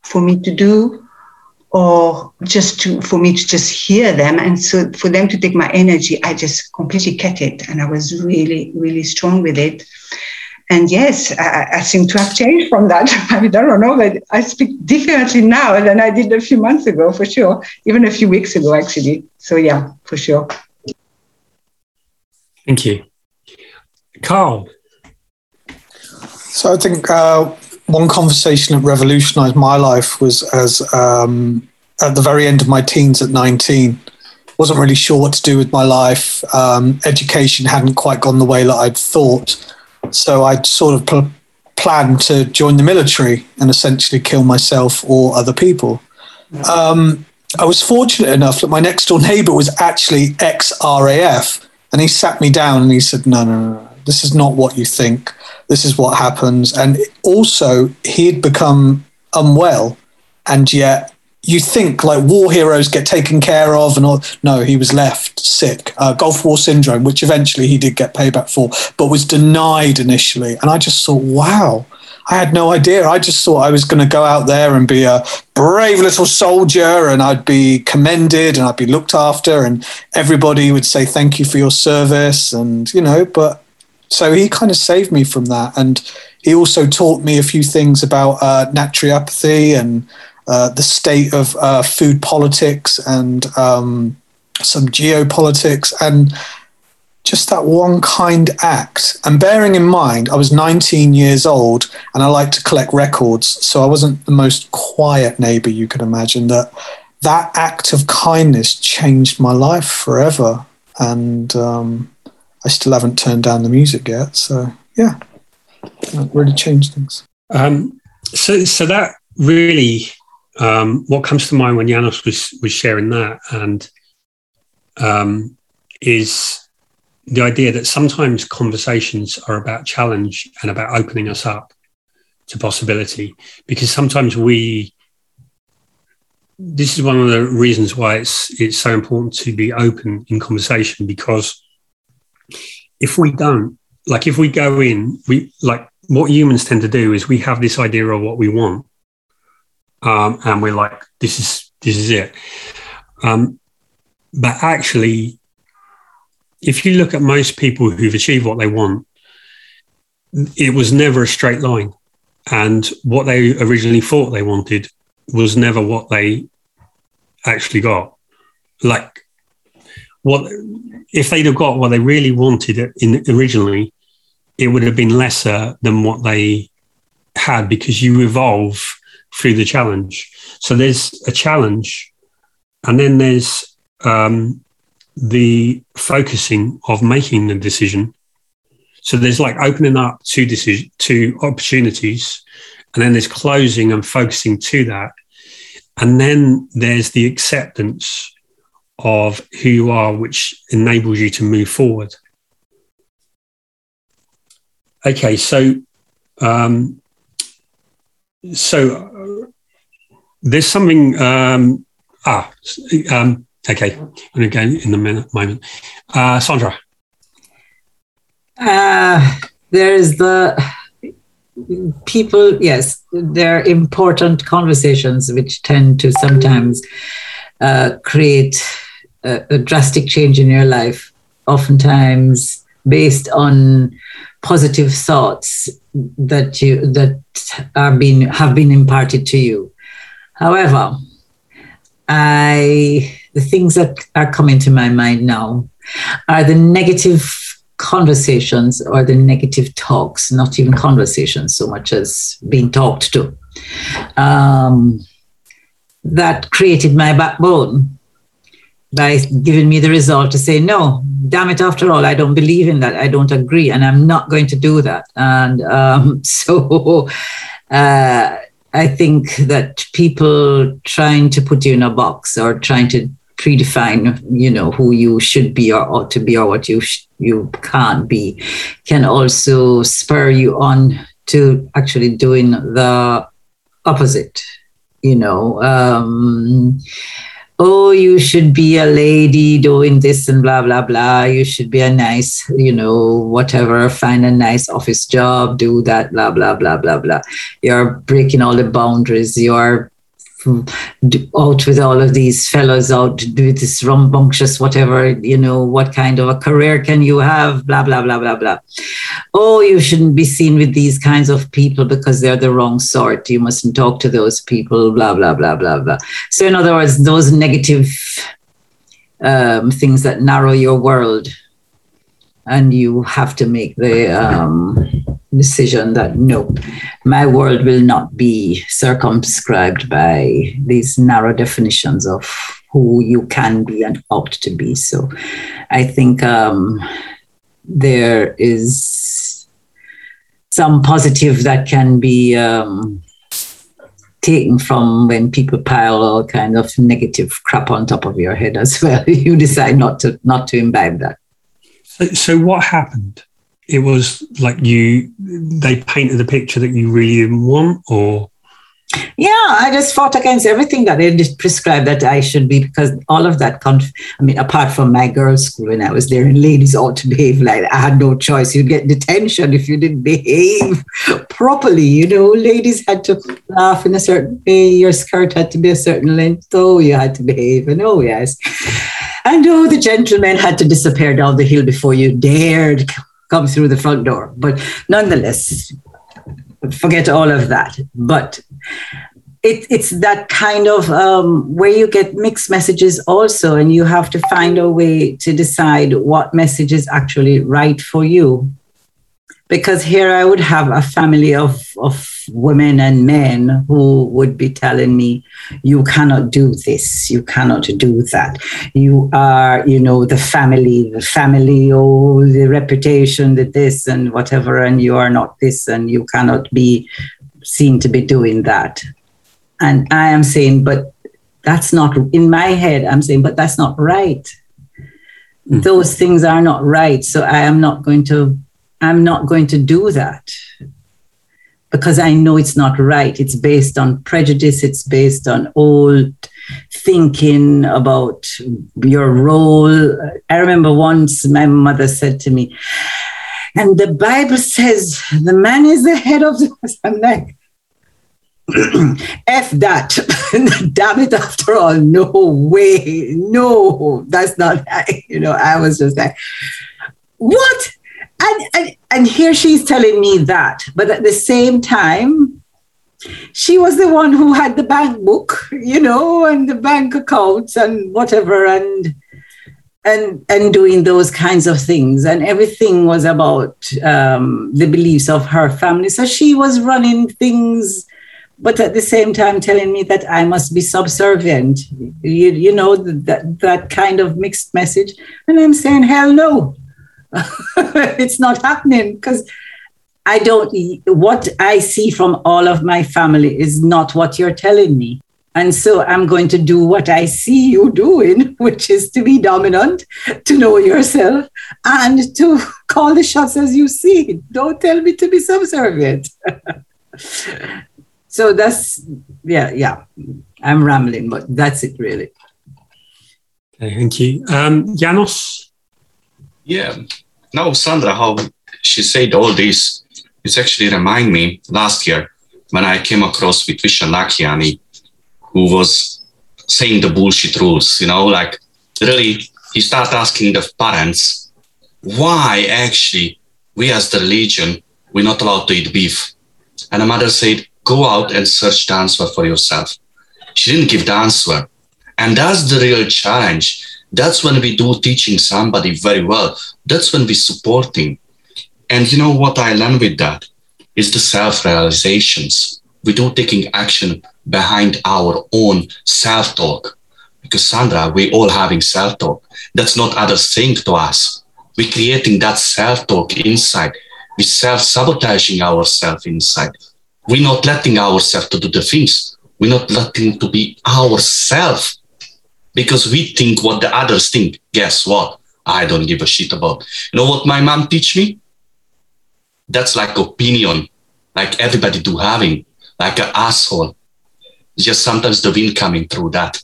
[SPEAKER 7] for me to do, or just to for me to just hear them. And so for them to take my energy i just completely cut it. And i was really really strong with it. And yes i, I seem to have changed from that. I mean i don't know but i speak differently now than i did a few months ago for sure. Even a few weeks ago actually. So yeah for sure.
[SPEAKER 2] Thank you. Carl.
[SPEAKER 8] So i think uh, one conversation that revolutionized my life was as um, at the very end of my teens at 19 wasn't really sure what to do with my life. Um, education hadn't quite gone the way that i'd thought. So i'd sort of pl- planned to join the military and essentially kill myself or other people. Um, i was fortunate enough that my next door neighbor was actually ex-raf and he sat me down and he said no no no, no this is not what you think this is what happens. And also, he'd become unwell, and yet you think like war heroes get taken care of and all. No, he was left sick, uh, Gulf War syndrome, which eventually he did get payback for, but was denied initially. And I just thought, wow, I had no idea. I just thought I was going to go out there and be a brave little soldier and I'd be commended and I'd be looked after and everybody would say thank you for your service. And, you know, but so he kind of saved me from that. And he also taught me a few things about uh, naturopathy and uh, the state of uh, food politics and um, some geopolitics and just that one kind act. And bearing in mind, I was 19 years old and I like to collect records. So I wasn't the most quiet neighbor you could imagine. That that act of kindness changed my life forever. And um, I still haven't turned down the music yet. So yeah, that really changed things.
[SPEAKER 2] Um, so so that really um, what comes to mind when Janos was was sharing that and um, is the idea that sometimes conversations are about challenge and about opening us up to possibility because sometimes we this is one of the reasons why it's it's so important to be open in conversation because if we don't, like if we go in, we like what humans tend to do is we have this idea of what we want. Um, and we're like, this is this is it. Um, but actually, if you look at most people who've achieved what they want, it was never a straight line. And what they originally thought they wanted was never what they actually got. Like what if they'd have got what they really wanted in originally, it would have been lesser than what they had because you evolve through the challenge. So there's a challenge, and then there's um, the focusing of making the decision. So there's like opening up to decision to opportunities, and then there's closing and focusing to that. And then there's the acceptance of who you are, which enables you to move forward. Okay, so um, so uh, there's something. Um, ah, um, okay, I'm going in a minute, moment. Uh, Sandra.
[SPEAKER 3] Uh, there's the people, yes, there are important conversations which tend to sometimes uh, create a, a drastic change in your life, oftentimes based on positive thoughts that you that are being have been imparted to you. However, I the things that are coming to my mind now are the negative conversations or the negative talks, not even conversations so much as being talked to. Um, that created my backbone by giving me the result to say, no, damn it, after all, I don't believe in that. I don't agree, and I'm not going to do that. And um, so uh, I think that people trying to put you in a box or trying to predefine, you know, who you should be or ought to be or what you sh- you can't be, can also spur you on to actually doing the opposite. You know, um, oh, you should be a lady doing this and blah blah blah. You should be a nice, you know, whatever. Find a nice office job, do that, blah blah blah blah blah. You're breaking all the boundaries. You're out with all of these fellows out to do this rambunctious whatever you know what kind of a career can you have blah blah blah blah blah. Oh you shouldn't be seen with these kinds of people because they're the wrong sort. You mustn't talk to those people blah blah blah blah blah. So in other words those negative um, things that narrow your world and you have to make the um, decision that no, my world will not be circumscribed by these narrow definitions of who you can be and ought to be. So I think um, there is some positive that can be um, taken from when people pile all kind of negative crap on top of your head as well. you decide not to not to imbibe that.
[SPEAKER 2] So, so what happened? It was like you, they painted the picture that you really didn't want, or
[SPEAKER 3] yeah, I just fought against everything that they prescribed that I should be because all of that. Conf- I mean, apart from my girls' school when I was there, and ladies ought to behave like I had no choice. You'd get detention if you didn't behave properly. You know, ladies had to laugh in a certain way. Your skirt had to be a certain length. Oh, you had to behave, and oh yes, and oh, the gentlemen had to disappear down the hill before you dared come through the front door. But nonetheless, forget all of that. But it, it's that kind of um, where you get mixed messages also, and you have to find a way to decide what message is actually right for you. Because here I would have a family of, of women and men who would be telling me, you cannot do this, you cannot do that. You are, you know, the family, the family, oh, the reputation, the this and whatever, and you are not this, and you cannot be seen to be doing that. And I am saying, but that's not in my head, I'm saying, but that's not right. Mm-hmm. Those things are not right. So I am not going to, I'm not going to do that because I know it's not right. It's based on prejudice, it's based on old thinking about your role. I remember once my mother said to me, and the Bible says the man is the head of the house. I'm like, F that. Damn it, after all, no way. No, that's not, you know, I was just like, what? And, and, and here she's telling me that. But at the same time, she was the one who had the bank book, you know, and the bank accounts and whatever. And and and doing those kinds of things and everything was about um, the beliefs of her family so she was running things but at the same time telling me that i must be subservient you, you know that, that kind of mixed message and i'm saying hell no it's not happening because i don't what i see from all of my family is not what you're telling me And so I'm going to do what I see you doing, which is to be dominant, to know yourself, and to call the shots as you see. Don't tell me to be subservient. so that's, yeah, yeah. I'm rambling, but that's it really.
[SPEAKER 2] Okay, thank you. Um, Janos?
[SPEAKER 5] Yeah. Now, Sandra, how she said all this, it's actually remind me last year when I came across with Vishen Lakhiani, who was saying the bullshit rules, you know, like really he started asking the parents why actually we as the religion we're not allowed to eat beef. And the mother said, go out and search the answer for yourself. She didn't give the answer. And that's the real challenge. That's when we do teaching somebody very well. That's when we supporting. And you know what I learned with that is the self-realizations. We do taking action behind our own self-talk. Because Sandra, we all having self-talk. That's not other thing to us. We're creating that self-talk inside. We're self-sabotaging ourselves inside. We're not letting ourselves to do the things. We're not letting to be ourselves because we think what the others think. Guess what? I don't give a shit about. You know what my mom teach me? That's like opinion, like everybody do having, like an asshole. Just sometimes the wind coming through that.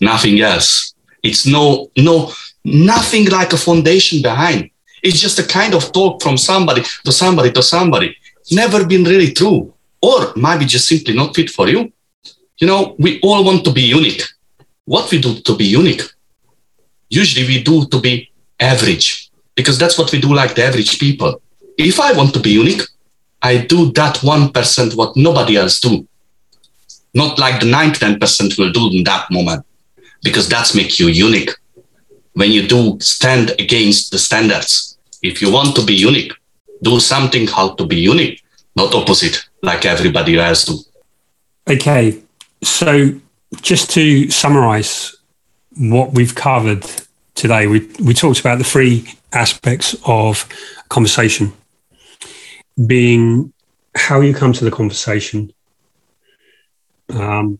[SPEAKER 5] Nothing else. It's no, no, nothing like a foundation behind. It's just a kind of talk from somebody to somebody to somebody. Never been really true. Or maybe just simply not fit for you. You know, we all want to be unique. What we do to be unique? Usually we do to be average because that's what we do like the average people. If I want to be unique, I do that 1% what nobody else do. Not like the 99% will do in that moment because that's make you unique. When you do stand against the standards, if you want to be unique, do something how to be unique, not opposite like everybody else do.
[SPEAKER 2] Okay, so just to summarize what we've covered today, we, we talked about the three aspects of conversation being how you come to the conversation um,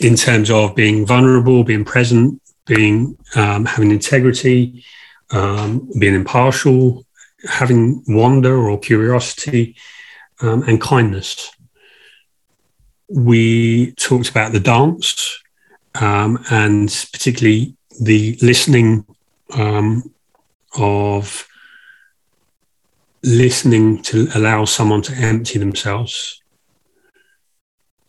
[SPEAKER 2] in terms of being vulnerable, being present, being um, having integrity, um, being impartial, having wonder or curiosity, um, and kindness. We talked about the dance um, and particularly the listening um, of listening to allow someone to empty themselves,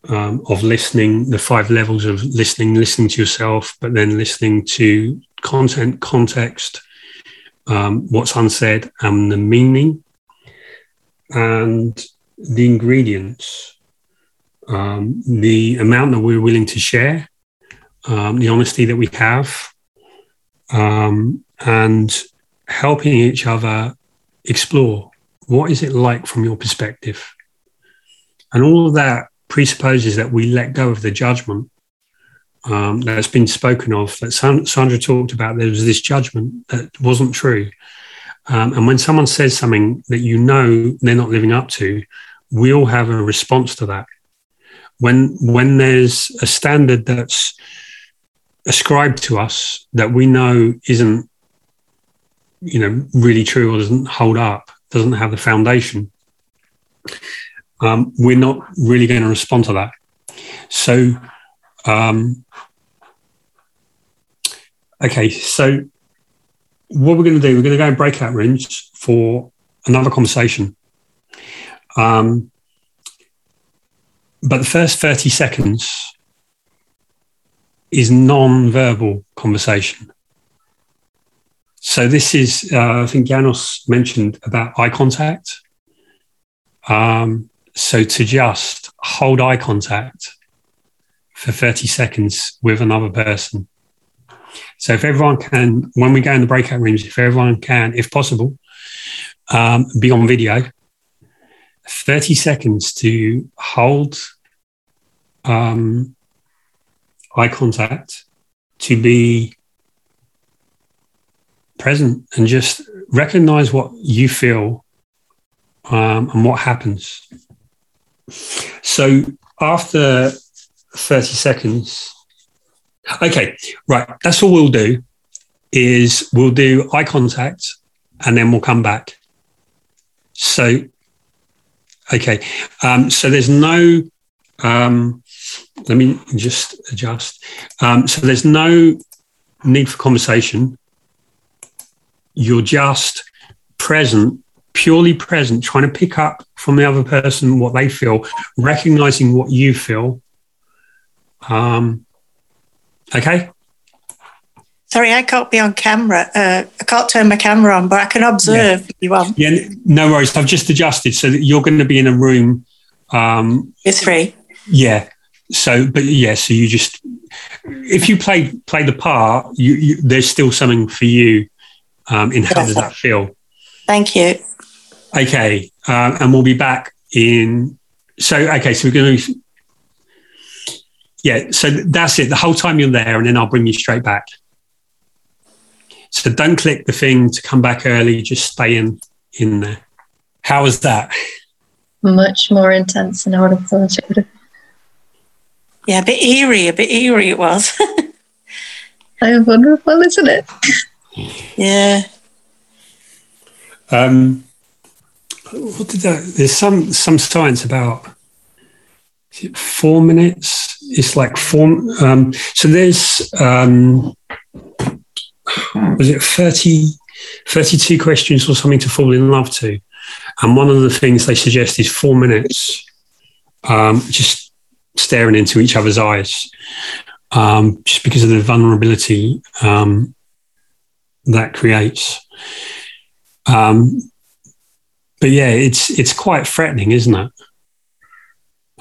[SPEAKER 2] um, of listening, the five levels of listening, listening to yourself, but then listening to content, context, um, what's unsaid, and the meaning, and the ingredients, um, the amount that we're willing to share, um, the honesty that we have, um, and helping each other explore what is it like from your perspective. And all of that presupposes that we let go of the judgment um, that's been spoken of, that Sandra talked about. There was this judgment that wasn't true. Um, and when someone says something that you know they're not living up to, we all have a response to that. When when there's a standard that's ascribed to us that we know isn't, you know, really true or doesn't hold up, doesn't have the foundation, um, we're not really going to respond to that. So, um, okay, so what we're going to do, we're going to go in breakout rooms for another conversation. Um, but the first 30 seconds is non-verbal conversation. So this is, uh, I think Janos mentioned about eye contact. Um, so to just hold eye contact for 30 seconds with another person. So if everyone can, when we go in the breakout rooms, if everyone can, if possible, um, be on video, 30 seconds to hold um, eye contact, to be present and just recognize what you feel um, and what happens. So after 30 seconds. Okay, right. That's all we'll do is we'll do eye contact and then we'll come back. So, okay. Um, so there's no, um, let me just adjust. Um, so there's no need for conversation. You're just present, purely present, trying to pick up from the other person what they feel, recognizing what you feel. Um, okay.
[SPEAKER 4] Sorry, I can't be on camera. Uh, I can't turn my camera on, but I can observe if you want.
[SPEAKER 2] Yeah, no worries. I've just adjusted so that you're going to be in a room. Um,
[SPEAKER 4] It's free.
[SPEAKER 2] yeah. So, but yeah, so you just if you play play the part, you, you there's still something for you um, in how does that feel?
[SPEAKER 4] Thank you.
[SPEAKER 2] Okay, um, and we'll be back in. So okay, so we're going to. Yeah, so that's it. The whole time you're there, and then I'll bring you straight back. So don't click the thing to come back early. Just stay in in there. How was that?
[SPEAKER 6] Much more intense than I would have thought it would have.
[SPEAKER 4] Yeah, a bit eerie, a bit eerie it was.
[SPEAKER 6] I am wonderful, isn't it?
[SPEAKER 4] yeah.
[SPEAKER 2] Um, what did that? There's some some science about is it four minutes. It's like four. Um, so there's um, was it 30, 32 questions or something to fall in love to, and one of the things they suggest is four minutes, um, just staring into each other's eyes, um, just because of the vulnerability um, that creates. Um, but yeah, it's it's quite threatening, isn't it?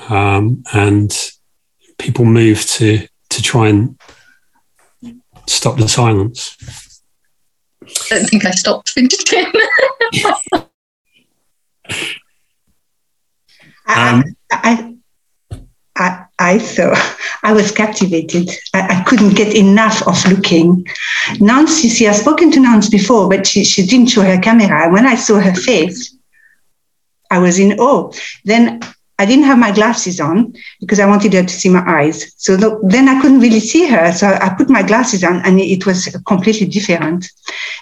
[SPEAKER 2] Um, and people move to to try and stop the silence.
[SPEAKER 6] I don't think I stopped fidgeting.
[SPEAKER 2] Um,
[SPEAKER 7] I, I, I thought I was captivated. I, I couldn't get enough of looking. Nance, you see, I've spoken to Nance before, but she, she didn't show her camera. When I saw her face, I was in awe. Then I didn't have my glasses on because I wanted her to see my eyes. So then I couldn't really see her. So I put my glasses on and it was completely different.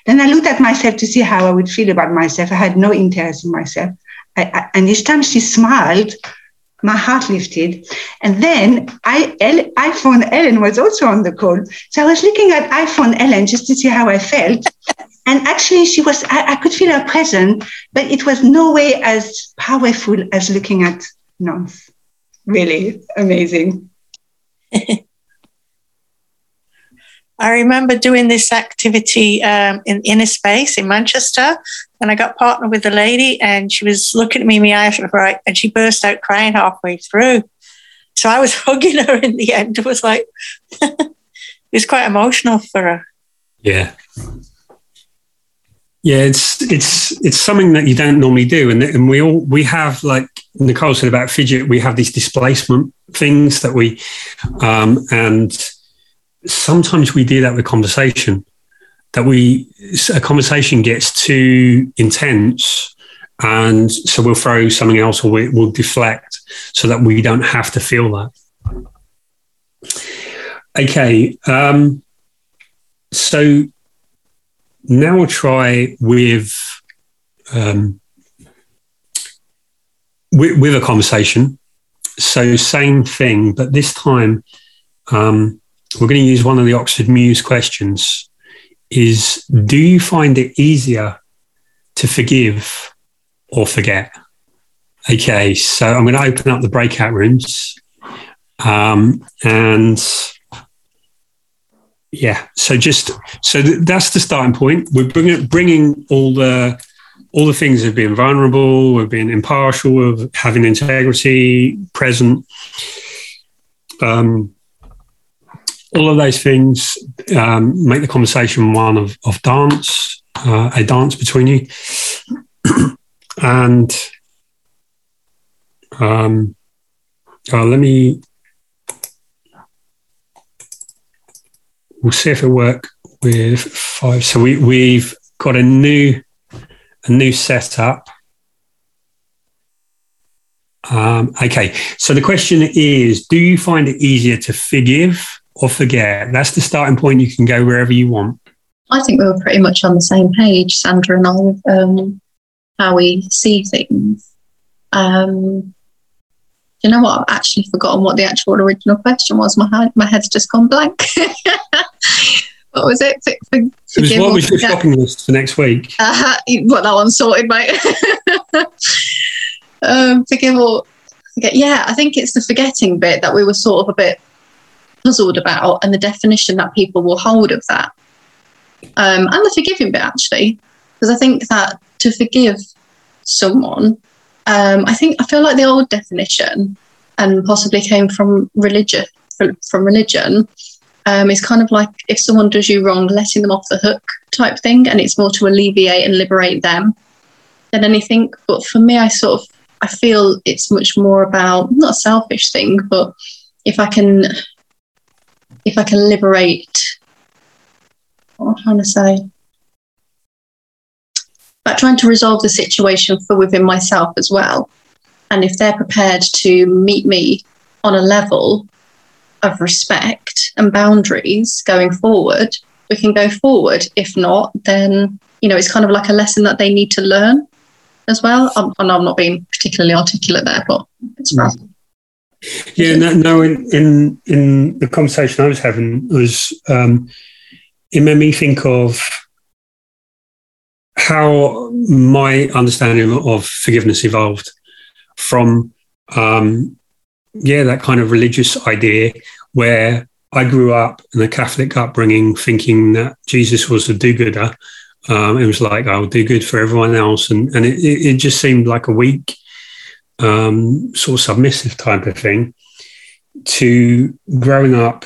[SPEAKER 7] Then I looked at myself to see how I would feel about myself. I had no interest in myself. I, I, and each time she smiled, my heart lifted. And then I, El, iPhone Ellen was also on the call. So I was looking at iPhone Ellen just to see how I felt. and actually, she was, I, I, could feel her presence, but it was no way as powerful as looking at Nance. Really amazing.
[SPEAKER 4] I remember doing this activity um, in inner space in Manchester, and I got partnered with a lady, and she was looking at me in my eyes, right, and she burst out crying halfway through. So I was hugging her in the end. It was like it was quite emotional for her.
[SPEAKER 2] Yeah, yeah, it's it's it's something that you don't normally do, and and we all we have like Nicole said about fidget, we have these displacement things that we um, and sometimes we do that with conversation that we a conversation gets too intense and so we'll throw something else or we, will deflect so that we don't have to feel that. Okay um, so now we'll try with, um, with with a conversation so same thing but this time um, we're going to use one of the Oxford Muse questions is do you find it easier to forgive or forget? Okay, so I'm going to open up the breakout rooms. Um, and yeah, so just so th- that's the starting point. We're bringing, bringing all the all the things of being vulnerable, of being impartial, of having integrity, present. Um, all of those things um, make the conversation one of, of dance, uh, a dance between you. and um, uh, let me, we'll see if it work with five. So we, we've got a new, a new setup. Um, okay, so the question is Do you find it easier to forgive or forget? That's the starting point. You can go wherever you want.
[SPEAKER 6] I think we were pretty much on the same page, Sandra and I, with um, how we see things. Um, you know what? I've actually forgotten what the actual original question was. My head, my head's just gone blank. what was it? For, for,
[SPEAKER 2] it was, what was your shopping list for next week?
[SPEAKER 6] Uh, well, that one's sorted, mate. um, forgive or forget. Yeah, I think it's the forgetting bit that we were sort of a bit puzzled about, and the definition that people will hold of that, um, and the forgiving bit actually, because I think that to forgive someone, um, I think I feel like the old definition, and possibly came from religion. From religion, um, is kind of like if someone does you wrong, letting them off the hook type thing, and it's more to alleviate and liberate them than anything. But for me, I sort of I feel it's much more about not a selfish thing, but if I can if I can liberate what I'm trying to say. But trying to resolve the situation for within myself as well. And if they're prepared to meet me on a level of respect and boundaries going forward, we can go forward. If not, then, you know, it's kind of like a lesson that they need to learn as well. I'm, I know I'm not being particularly articulate there, but it's rough.
[SPEAKER 2] Yeah, no, no in, in, in the conversation I was having was um, it made me think of how my understanding of forgiveness evolved from um, yeah that kind of religious idea where I grew up in a Catholic upbringing, thinking that Jesus was a do-gooder um, it was like, I'll do good for everyone else. And, and it, it just seemed like a weak, um, sort of submissive type of thing. To growing up,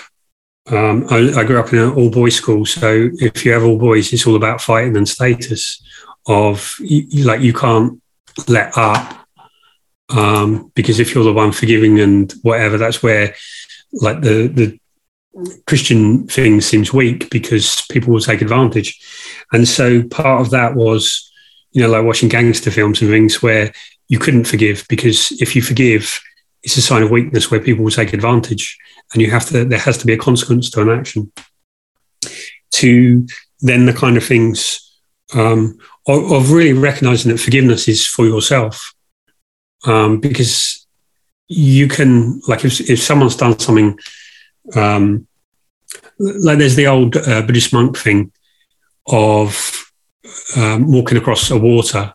[SPEAKER 2] um, I, I, grew up in an all boys school. So if you have all boys, it's all about fighting and status of like you can't let up. Um, because if you're the one forgiving and whatever, that's where like the, the Christian thing seems weak because people will take advantage. And so part of that was, you know, like watching gangster films and things where you couldn't forgive because if you forgive, it's a sign of weakness where people will take advantage and you have to, there has to be a consequence to an action. To then the kind of things um, of, of, really recognizing that forgiveness is for yourself. Um, because you can, like, if, if someone's done something, um, like there's the old uh, Buddhist monk thing of um, walking across a water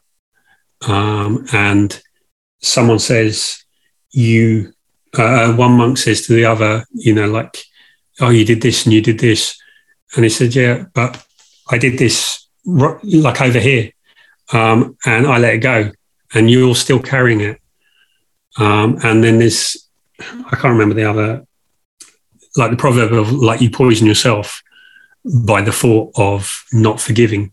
[SPEAKER 2] um, and someone says you uh, one monk says to the other you know like oh you did this and you did this and he said yeah but i did this like over here um, and i let it go and you're still carrying it um, and then this, i can't remember the other like the proverb of like you poison yourself by the thought of not forgiving.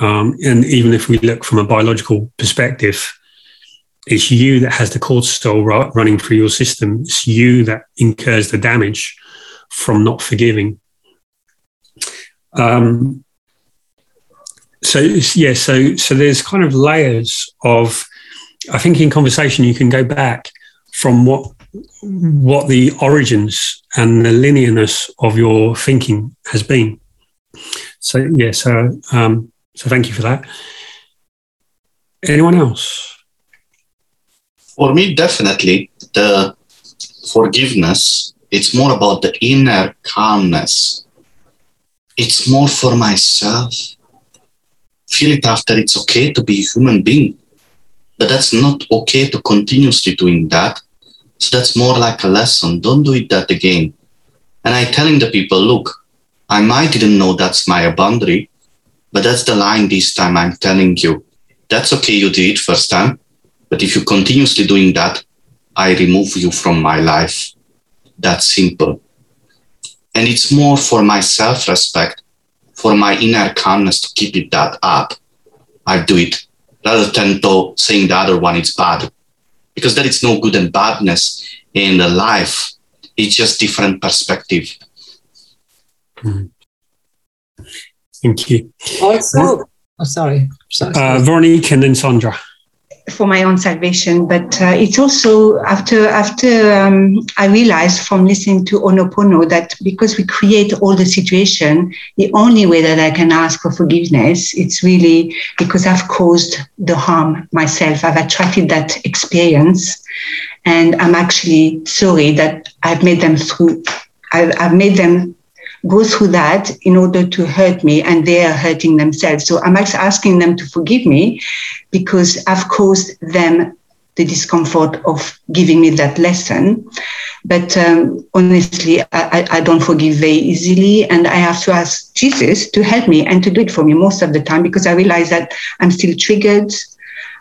[SPEAKER 2] Um, and even if we look from a biological perspective, it's you that has the cortisol running through your system. It's you that incurs the damage from not forgiving. Um, so yeah, so so there's kind of layers of. I think in conversation you can go back from what what the origins and the linearness of your thinking has been. So yeah, so um, so thank you for that. Anyone else?
[SPEAKER 5] For me, definitely the forgiveness. It's more about the inner calmness. It's more for myself. Feel it after. It's okay to be a human being, but that's not okay to continuously doing that so that's more like a lesson. Don't do it that again. And I telling the people, look, I might didn't know that's my boundary, but that's the line this time I'm telling you. That's okay, you did it first time. But if you continuously doing that, I remove you from my life. That's simple. And it's more for my self-respect, for my inner calmness to keep it that up. I do it rather than to saying the other one is bad because there is no good and badness in the life. It's just different perspective.
[SPEAKER 2] Mm. Thank you.
[SPEAKER 3] Also, oh, sorry, sorry.
[SPEAKER 2] Uh, Veronique and then Sandra.
[SPEAKER 7] For my own salvation, but uh, it's also after after um, I realized from listening to Ho'oponopono that because we create all the situation, the only way that I can ask for forgiveness, it's really because I've caused the harm myself. I've attracted that experience, and I'm actually sorry that I've made them through. I've, I've made them go through that in order to hurt me and they are hurting themselves. So I'm asking them to forgive me because I've caused them the discomfort of giving me that lesson. But um, honestly, I, I, don't forgive very easily. And I have to ask Jesus to help me and to do it for me most of the time because I realize that I'm still triggered.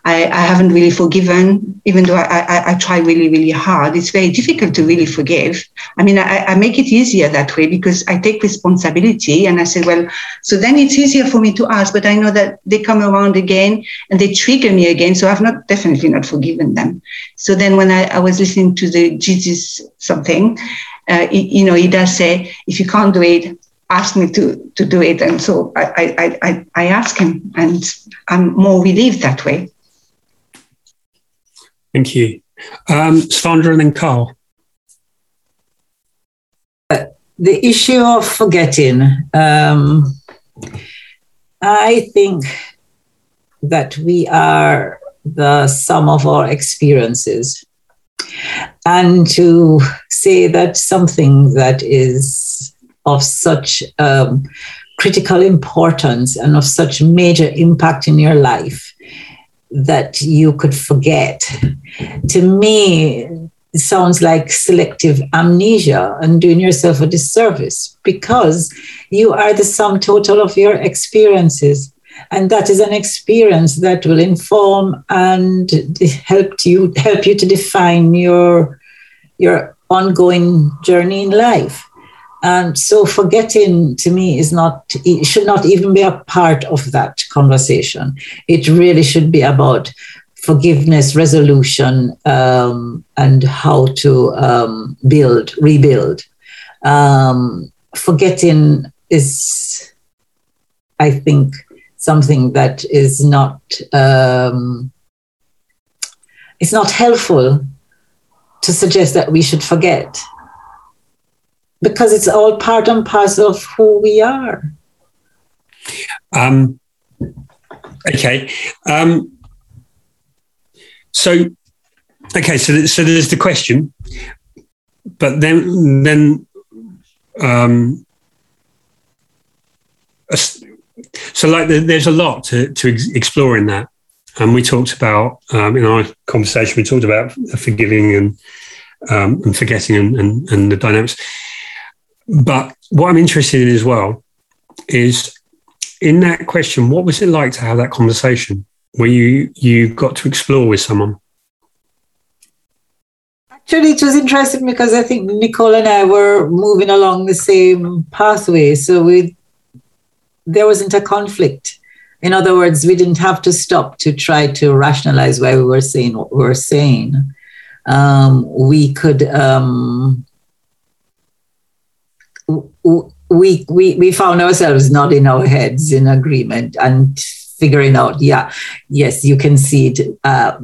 [SPEAKER 7] I, I haven't really forgiven, even though I, I, I, try really, really hard. It's very difficult to really forgive. I mean, I, I make it easier that way because I take responsibility and I say, well, so then it's easier for me to ask, but I know that they come around again and they trigger me again. So I've not definitely not forgiven them. So then when I, I was listening to the Jesus something, uh, you know, he does say, if you can't do it, ask me to, to do it. And so I, I, I, I ask him and I'm more relieved that way.
[SPEAKER 2] Thank you. Um, Sandra and then Carl.
[SPEAKER 3] Uh, the issue of forgetting, um, I think that we are the sum of our experiences. And to say that something that is of such um, critical importance and of such major impact in your life that you could forget. To me, it sounds like selective amnesia and doing yourself a disservice because you are the sum total of your experiences. And that is an experience that will inform and help you help you to define your your ongoing journey in life. And so forgetting to me is not, it should not even be a part of that conversation. It really should be about forgiveness, resolution, um, and how to um, build, rebuild. Um, forgetting is, I think, something that is not, um, it's not helpful to suggest that we should forget because it's all part and parcel of who we are.
[SPEAKER 2] Um, okay. Um, so, okay. So, so there's the question, but then, then, um, so like there's a lot to, to explore in that. And we talked about um, in our conversation, we talked about forgiving and um, and forgetting and, and, and the dynamics. But what I'm interested in as well is in that question, what was it like to have that conversation where you you got to explore with someone?
[SPEAKER 3] Actually, it was interesting because I think Nicole and I were moving along the same pathway. So we there wasn't a conflict. In other words, we didn't have to stop to try to rationalize why we were saying what we were saying. Um, we could um, we, we, we found ourselves nodding our heads in agreement and figuring out, yeah, yes, you can see it. Uh,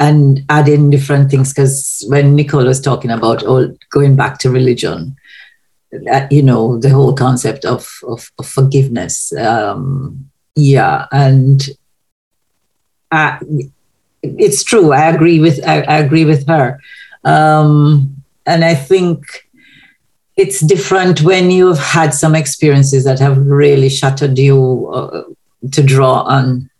[SPEAKER 3] and add in different things because when Nicole was talking about all going back to religion, uh, you know, the whole concept of, of, of forgiveness. Um, yeah, and uh, it's true. I agree with I, I agree with her, um, and I think it's different when you've had some experiences that have really shattered you uh, to draw on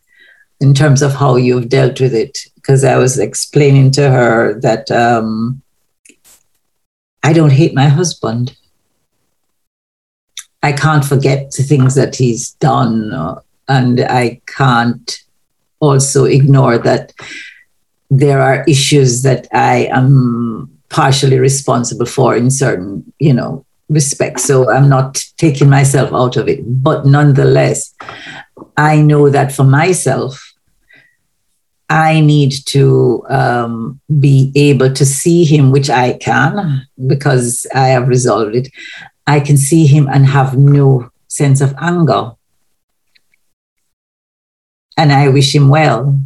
[SPEAKER 3] in terms of how you've dealt with it. Because I was explaining to her that um, I don't hate my husband. I can't forget the things that he's done, uh, and I can't also ignore that there are issues that I am partially responsible for in certain, you know, respects. So I'm not taking myself out of it. But nonetheless, I know that for myself, I need to um, be able to see him, which I can because I have resolved it. I can see him and have no sense of anger. And I wish him well.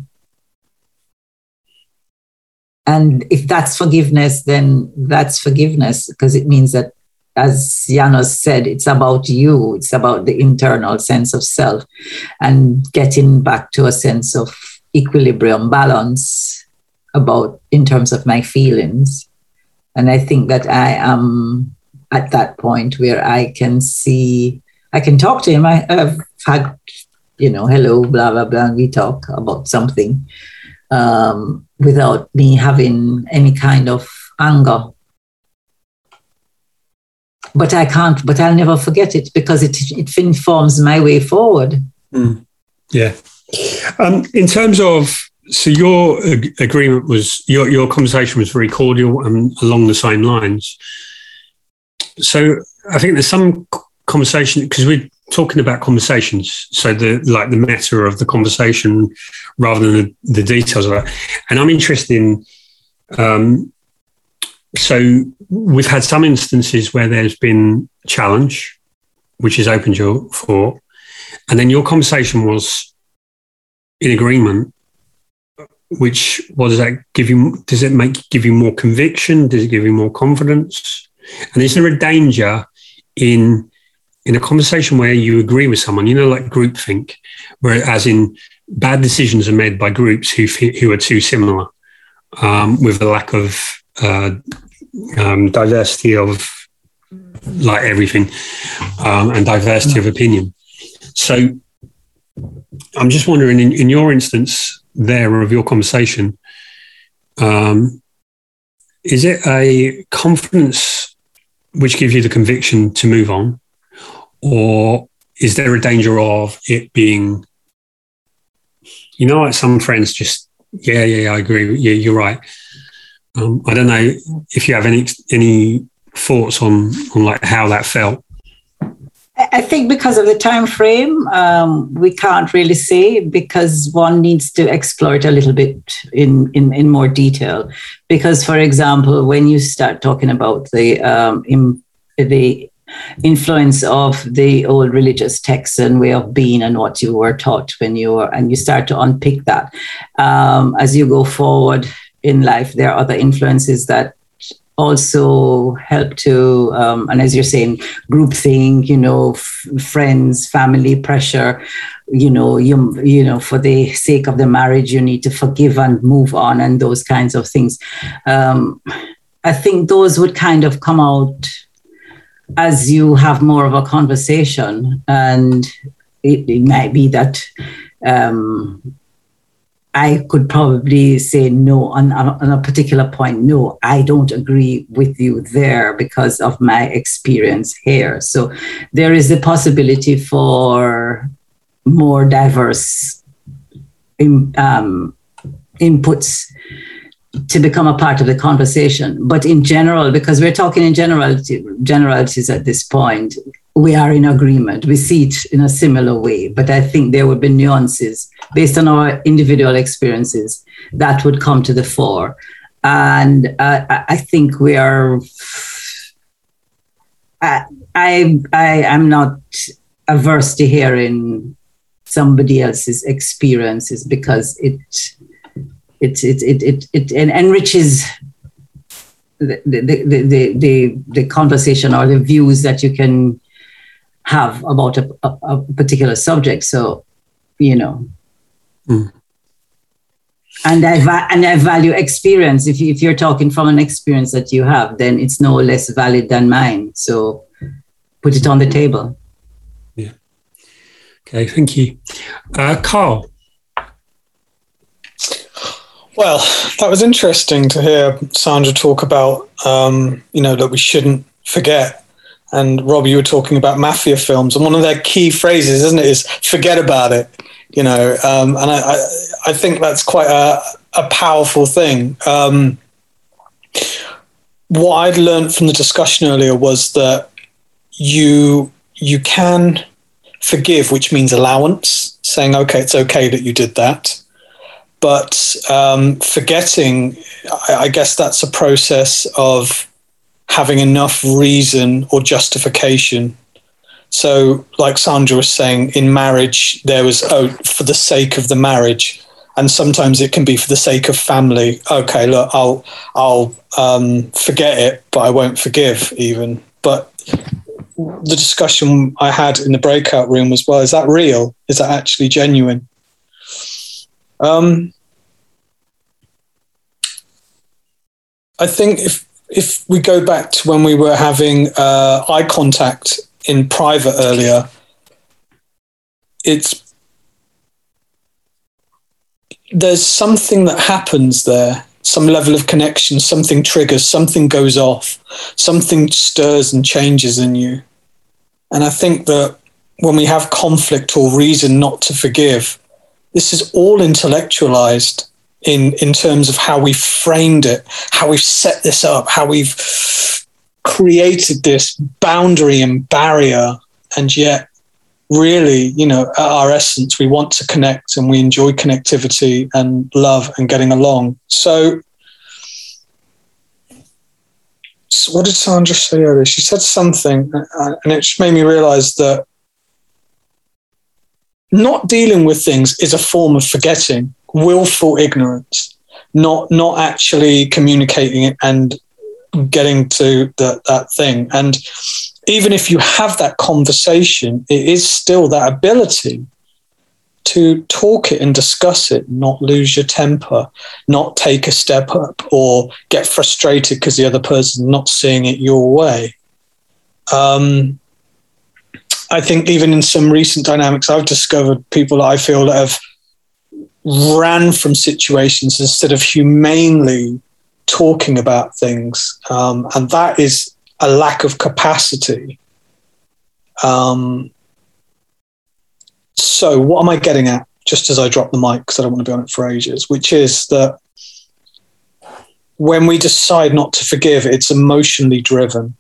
[SPEAKER 3] And if that's forgiveness, then that's forgiveness because it means that, as Janos said, it's about you. It's about the internal sense of self and getting back to a sense of equilibrium, balance about in terms of my feelings. And I think that I am at that point where I can see, I can talk to him. I, have had, you know, hello, blah, blah, blah. And we talk about something um, without me having any kind of anger. But I can't, but I'll never forget it because it, it informs my way forward.
[SPEAKER 2] Mm. Yeah. Um, in terms of, so your ag- agreement was, your, your conversation was very cordial and along the same lines. So I think there's some conversation because we're talking about conversations. So the like the matter of the conversation rather than the, the details of that. And I'm interested in. Um, so we've had some instances where there's been challenge, which is opened your for, and then your conversation was in agreement. Which what does that give you? Does it make give you more conviction? Does it give you more confidence? And is there a danger in in a conversation where you agree with someone, you know, like groupthink, where as in bad decisions are made by groups who who are too similar, um, with a lack of uh, um, diversity of like everything um, and diversity of opinion. So I'm just wondering, in, in your instance there of your conversation, um, is it a confidence which gives you the conviction to move on? Or is there a danger of it being, you know, like some friends just, yeah, yeah, I agree. Yeah, you're right. Um, I don't know if you have any any thoughts on on like how that felt.
[SPEAKER 3] I think because of the time frame, um, we can't really say because one needs to explore it a little bit in, in, in more detail. Because, for example, when you start talking about the um, in, the influence of the old religious texts and way of being and what you were taught when you were and you start to unpick that. Um, as you go forward in life there are other influences that also help to um, and as you're saying groupthink you know f- friends family pressure you know you you know for the sake of the marriage you need to forgive and move on and those kinds of things. Um, i think those would kind of come out as you have more of a conversation, and it, it might be that um, I could probably say no on, on a particular point. No, I don't agree with you there because of my experience here. So there is the possibility for more diverse um, inputs to become a part of the conversation. But in general, because we're talking in generality, generalities at this point, we are in agreement. We see it in a similar way. But I think there would be nuances based on our individual experiences that would come to the fore. And uh, I think we are. I, I I am not averse to hearing somebody else's experiences because it it it it it, it enriches the, the, the, the, the conversation or the views that you can have about a, a, a particular subject. So, you know. Mm. And I va- and I value experience. If you, if you're talking from an experience that you have, then it's no less valid than mine. So, put it on the table.
[SPEAKER 2] Yeah. Okay. Thank you, uh, Carl.
[SPEAKER 8] Well, that was interesting to hear Sandra talk about, um, you know, that we shouldn't forget. And Rob, you were talking about mafia films, and one of their key phrases, isn't it, is "forget about it." You know, um, and I, I, I, think that's quite a, a powerful thing. Um, what I'd learned from the discussion earlier was that you you can forgive, which means allowance, saying, "Okay, it's okay that you did that." But um, forgetting, I, I guess that's a process of having enough reason or justification. So, like Sandra was saying, in marriage, there was, oh, for the sake of the marriage. and sometimes it can be for the sake of family. Okay, look, I'll I'll um, forget it, but I won't forgive even. But the discussion I had in the breakout room was, well, is that real? Is that actually genuine? Um, I think if if we go back to when we were having uh, eye contact in private earlier, it's there's something that happens there, some level of connection, something triggers, something goes off, something stirs and changes in you. And I think that when we have conflict or reason not to forgive, this is all intellectualized in, in terms of how we've framed it, how we've set this up, how we've created this boundary and barrier. And yet, really, you know, at our essence, we want to connect and we enjoy connectivity and love and getting along. So, so what did Sandra say earlier? She said something, uh, and it just made me realize that not dealing with things is a form of forgetting, willful ignorance, not not actually communicating it and getting to the, that thing. And even if you have that conversation, it is still that ability to talk it and discuss it, not lose your temper, not take a step up or get frustrated because the other person's not seeing it your way. Um, I think even in some recent dynamics, I've discovered people that I feel that have ran from situations instead of humanely talking about things. Um, and that is a lack of capacity. Um, so, what am I getting at? Just as I drop the mic, because I don't want to be on it for ages, which is that when we decide not to forgive, it's emotionally driven.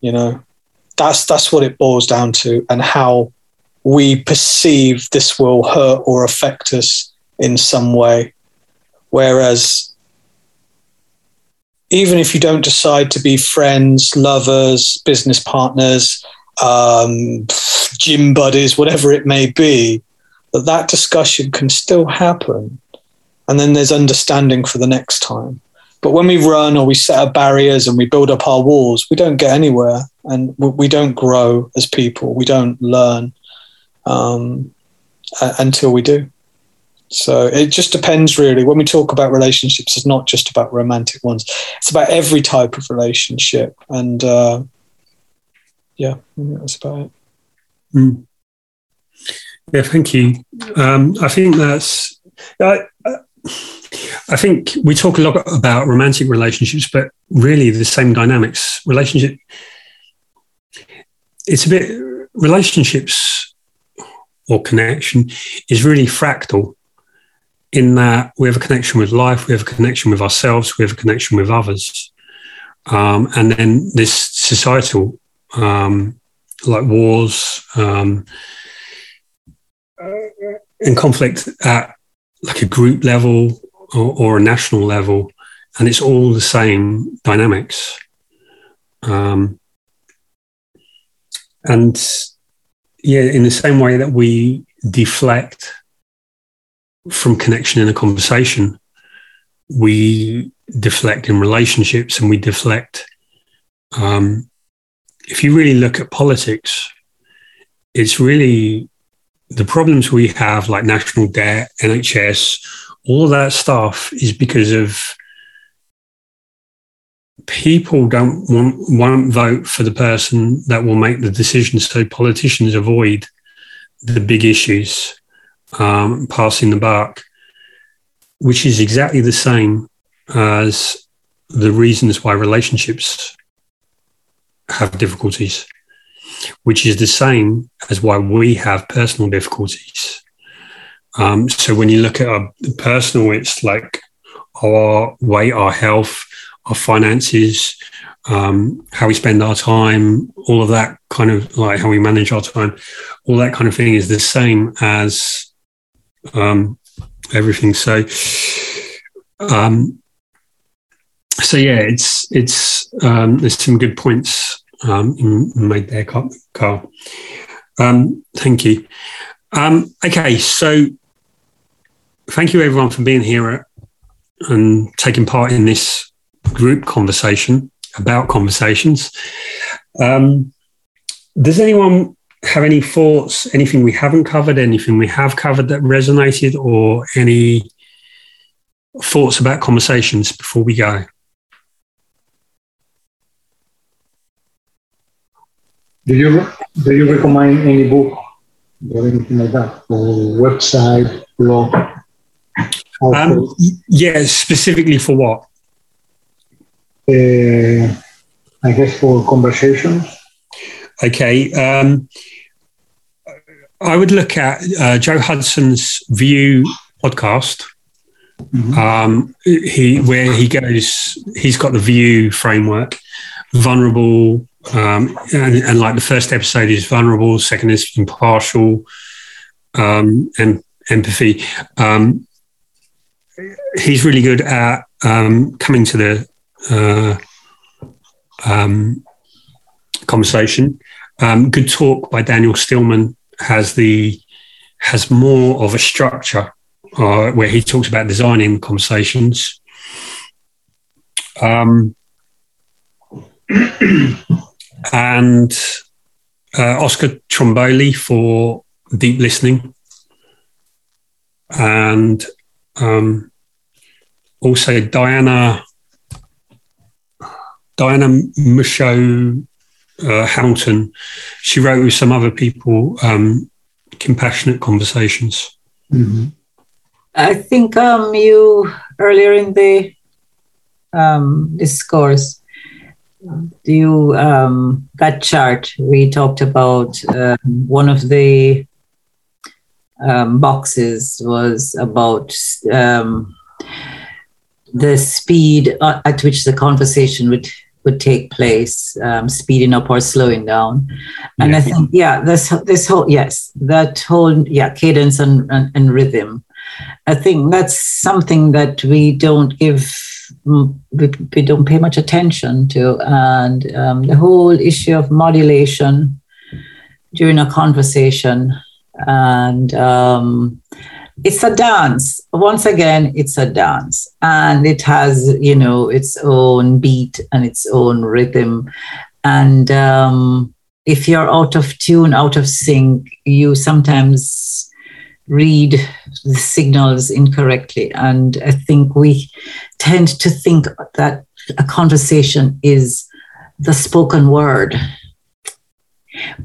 [SPEAKER 8] You know, that's that's what it boils down to, and how we perceive this will hurt or affect us in some way. Whereas even if you don't decide to be friends, lovers, business partners, um, gym buddies, whatever it may be, that that discussion can still happen. And then there's understanding for the next time. But when we run or we set up barriers and we build up our walls, we don't get anywhere and we don't grow as people. We don't learn um, until we do. So it just depends, really. When we talk about relationships, it's not just about romantic ones; it's about every type of relationship. And uh, yeah, that's about it.
[SPEAKER 2] Mm. Yeah, thank you. Um, I think that's. I, I think we talk a lot about romantic relationships, but really the same dynamics. Relationship. It's a bit relationships or connection is really fractal in that we have a connection with life, we have a connection with ourselves, we have a connection with others. Um, and then this societal, um, like wars um, and conflict at like a group level or, or, a national level, and it's all the same dynamics. Um, and yeah, in the same way that we deflect from connection in a conversation, we deflect in relationships and we deflect. Um, if you really look at politics, it's really the problems we have, like national debt, NHS, all that stuff is because of people don't want won't vote for the person that will make the decisions. So politicians avoid the big issues um, passing the buck, which is exactly the same as the reasons why relationships have difficulties, which is the same as why we have personal difficulties. Um, so when you look at our personal, it's like our weight, our health, our finances, um, how we spend our time, all of that kind of like how we manage our time, all that kind of thing is the same as um, everything. So, um, so yeah, it's it's um, there's some good points um, made there, Carl. Um, thank you. Um, okay, so thank you everyone for being here and taking part in this group conversation about conversations. Um, does anyone have any thoughts, anything we haven't covered, anything we have covered that resonated, or any thoughts about conversations before we go?
[SPEAKER 9] Do you do you recommend any book or anything like that, or website, blog?
[SPEAKER 2] Um, yeah, specifically for what?
[SPEAKER 9] Uh, I guess for conversations.
[SPEAKER 2] Okay. Um, I would look at uh, Joe Hudson's View podcast. Mm-hmm. Um, he where he goes, he's got the View framework, vulnerable, um, and, and, like the first episode is vulnerable, second is impartial, um, and empathy. Um, he's really good at um, coming to the uh, um, conversation. Um, good talk by Daniel Stillman has the has more of a structure uh, where he talks about designing conversations. Um, and uh, Oscar Trimboli for deep listening, and um, also Diana Diana Musho uh, Houghton. She wrote with some other people um, compassionate conversations.
[SPEAKER 3] Mm-hmm. I think um, you earlier in the um, discourse, you um, that chart we talked about. Uh, one of the um, boxes was about um, the speed at which the conversation would would take place, um, speeding up or slowing down. And yeah. I think, yeah, this this whole yes, that whole yeah cadence and, and, and rhythm. I think that's something that we don't give we, we don't pay much attention to, and um, the whole issue of modulation during a conversation and um, it's a dance. Once again it's a dance. And it has you know its own beat and its own rhythm. And um, if you're out of tune out of sync you sometimes read the signals incorrectly. And i think we tend to think that a conversation is the spoken word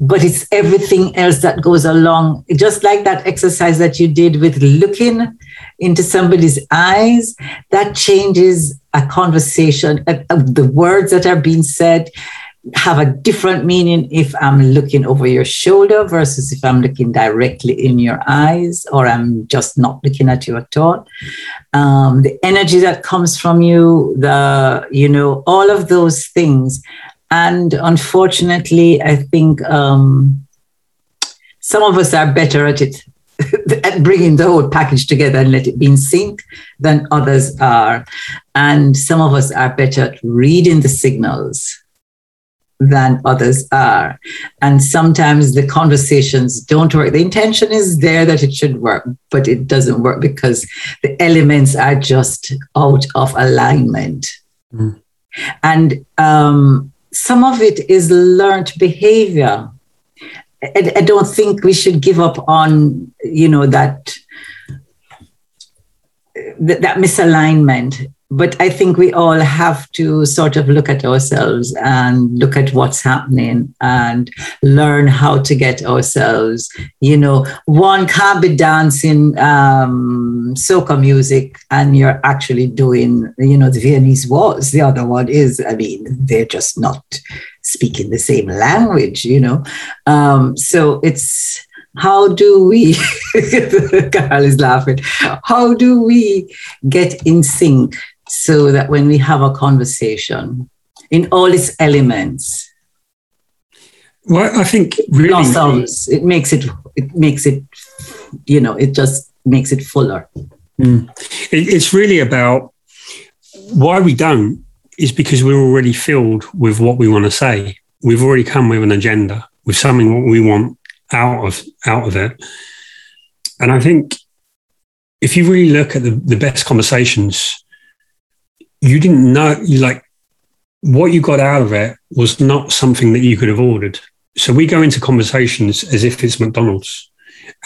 [SPEAKER 3] but it's everything else that goes along. Just like that exercise that you did with looking into somebody's eyes, that changes a conversation. Uh, uh, the words that are being said have a different meaning if I'm looking over your shoulder versus if I'm looking directly in your eyes or I'm just not looking at you at all. Um, the energy that comes from you, the, you know, all of those things and unfortunately, I think um, some of us are better at it, at bringing the whole package together and let it be in sync than others are. And some of us are better at reading the signals than others are. And sometimes the conversations don't work. The intention is there that it should work, but it doesn't work because the elements are just out of alignment. Mm. And um, some of it is learned behavior. I, I, don't think we should give up on, you know, that that misalignment but I think we all have to sort of look at ourselves and look at what's happening and learn how to get ourselves. You know, one can't be dancing um, soca music and you're actually doing, you know, the Viennese waltz. The other one is, I mean, they're just not speaking the same language, you know. Um, so it's how do we carl is laughing how do we get in sync so that when we have a conversation in all its elements,
[SPEAKER 2] well, I think really
[SPEAKER 3] blossoms. It makes it. It makes it. You know, it just makes it fuller.
[SPEAKER 2] Mm. It, it's really about why we don't is because we're already filled with what we want to say. We've already come with an agenda, with something what we want out of out of it. And I think if you really look at the, the best conversations, you didn't know, like, what you got out of it was not something that you could have ordered. So we go into conversations as if it's McDonald's.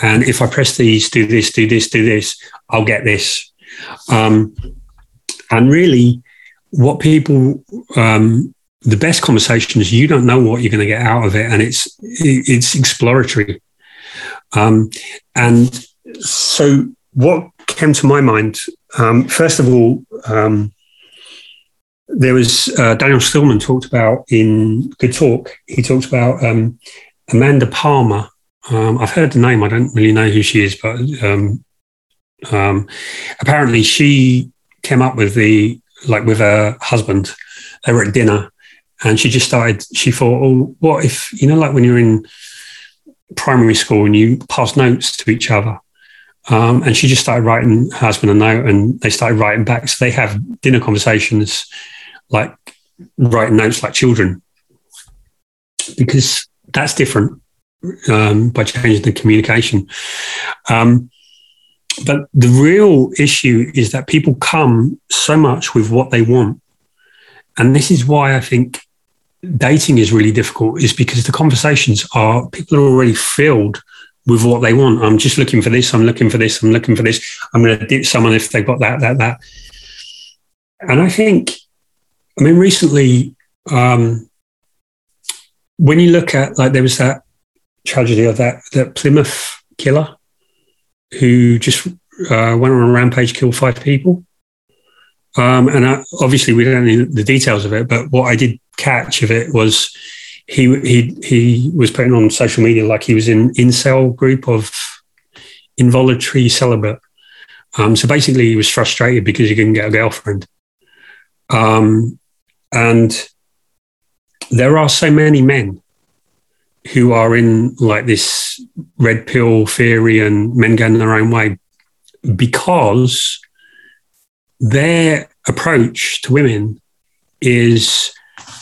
[SPEAKER 2] And if I press these, do this, do this, do this, I'll get this. Um, and really, what people, um, the best conversations, you don't know what you're going to get out of it, and it's it's exploratory. Um, and so, what came to my mind, um, first of all, um, there was uh, Daniel Stillman talked about in Good Talk. He talked about um, Amanda Palmer. Um, I've heard the name. I don't really know who she is, but um, um, apparently she came up with the like with her husband. They were at dinner, and she just started. She thought, "Oh, what if you know, like when you're in primary school and you pass notes to each other." Um, and she just started writing her husband a note, and they started writing back. So they have dinner conversations like writing notes like children because that's different um, by changing the communication. Um, but the real issue is that people come so much with what they want. And this is why I think dating is really difficult, is because the conversations are people are already filled with what they want. I'm just looking for this, I'm looking for this, I'm looking for this. I'm going to date someone if they've got that, that, that. And I think I mean, recently, um, when you look at like there was that tragedy of that that Plymouth killer who just uh, went on a rampage, killed five people. Um, and I, obviously, we don't know the details of it, but what I did catch of it was he he he was putting on social media like he was in incel group of involuntary celibate. Um, so basically, he was frustrated because he couldn't get a girlfriend. Um, and there are so many men who are in like this red pill theory and men going their own way because their approach to women is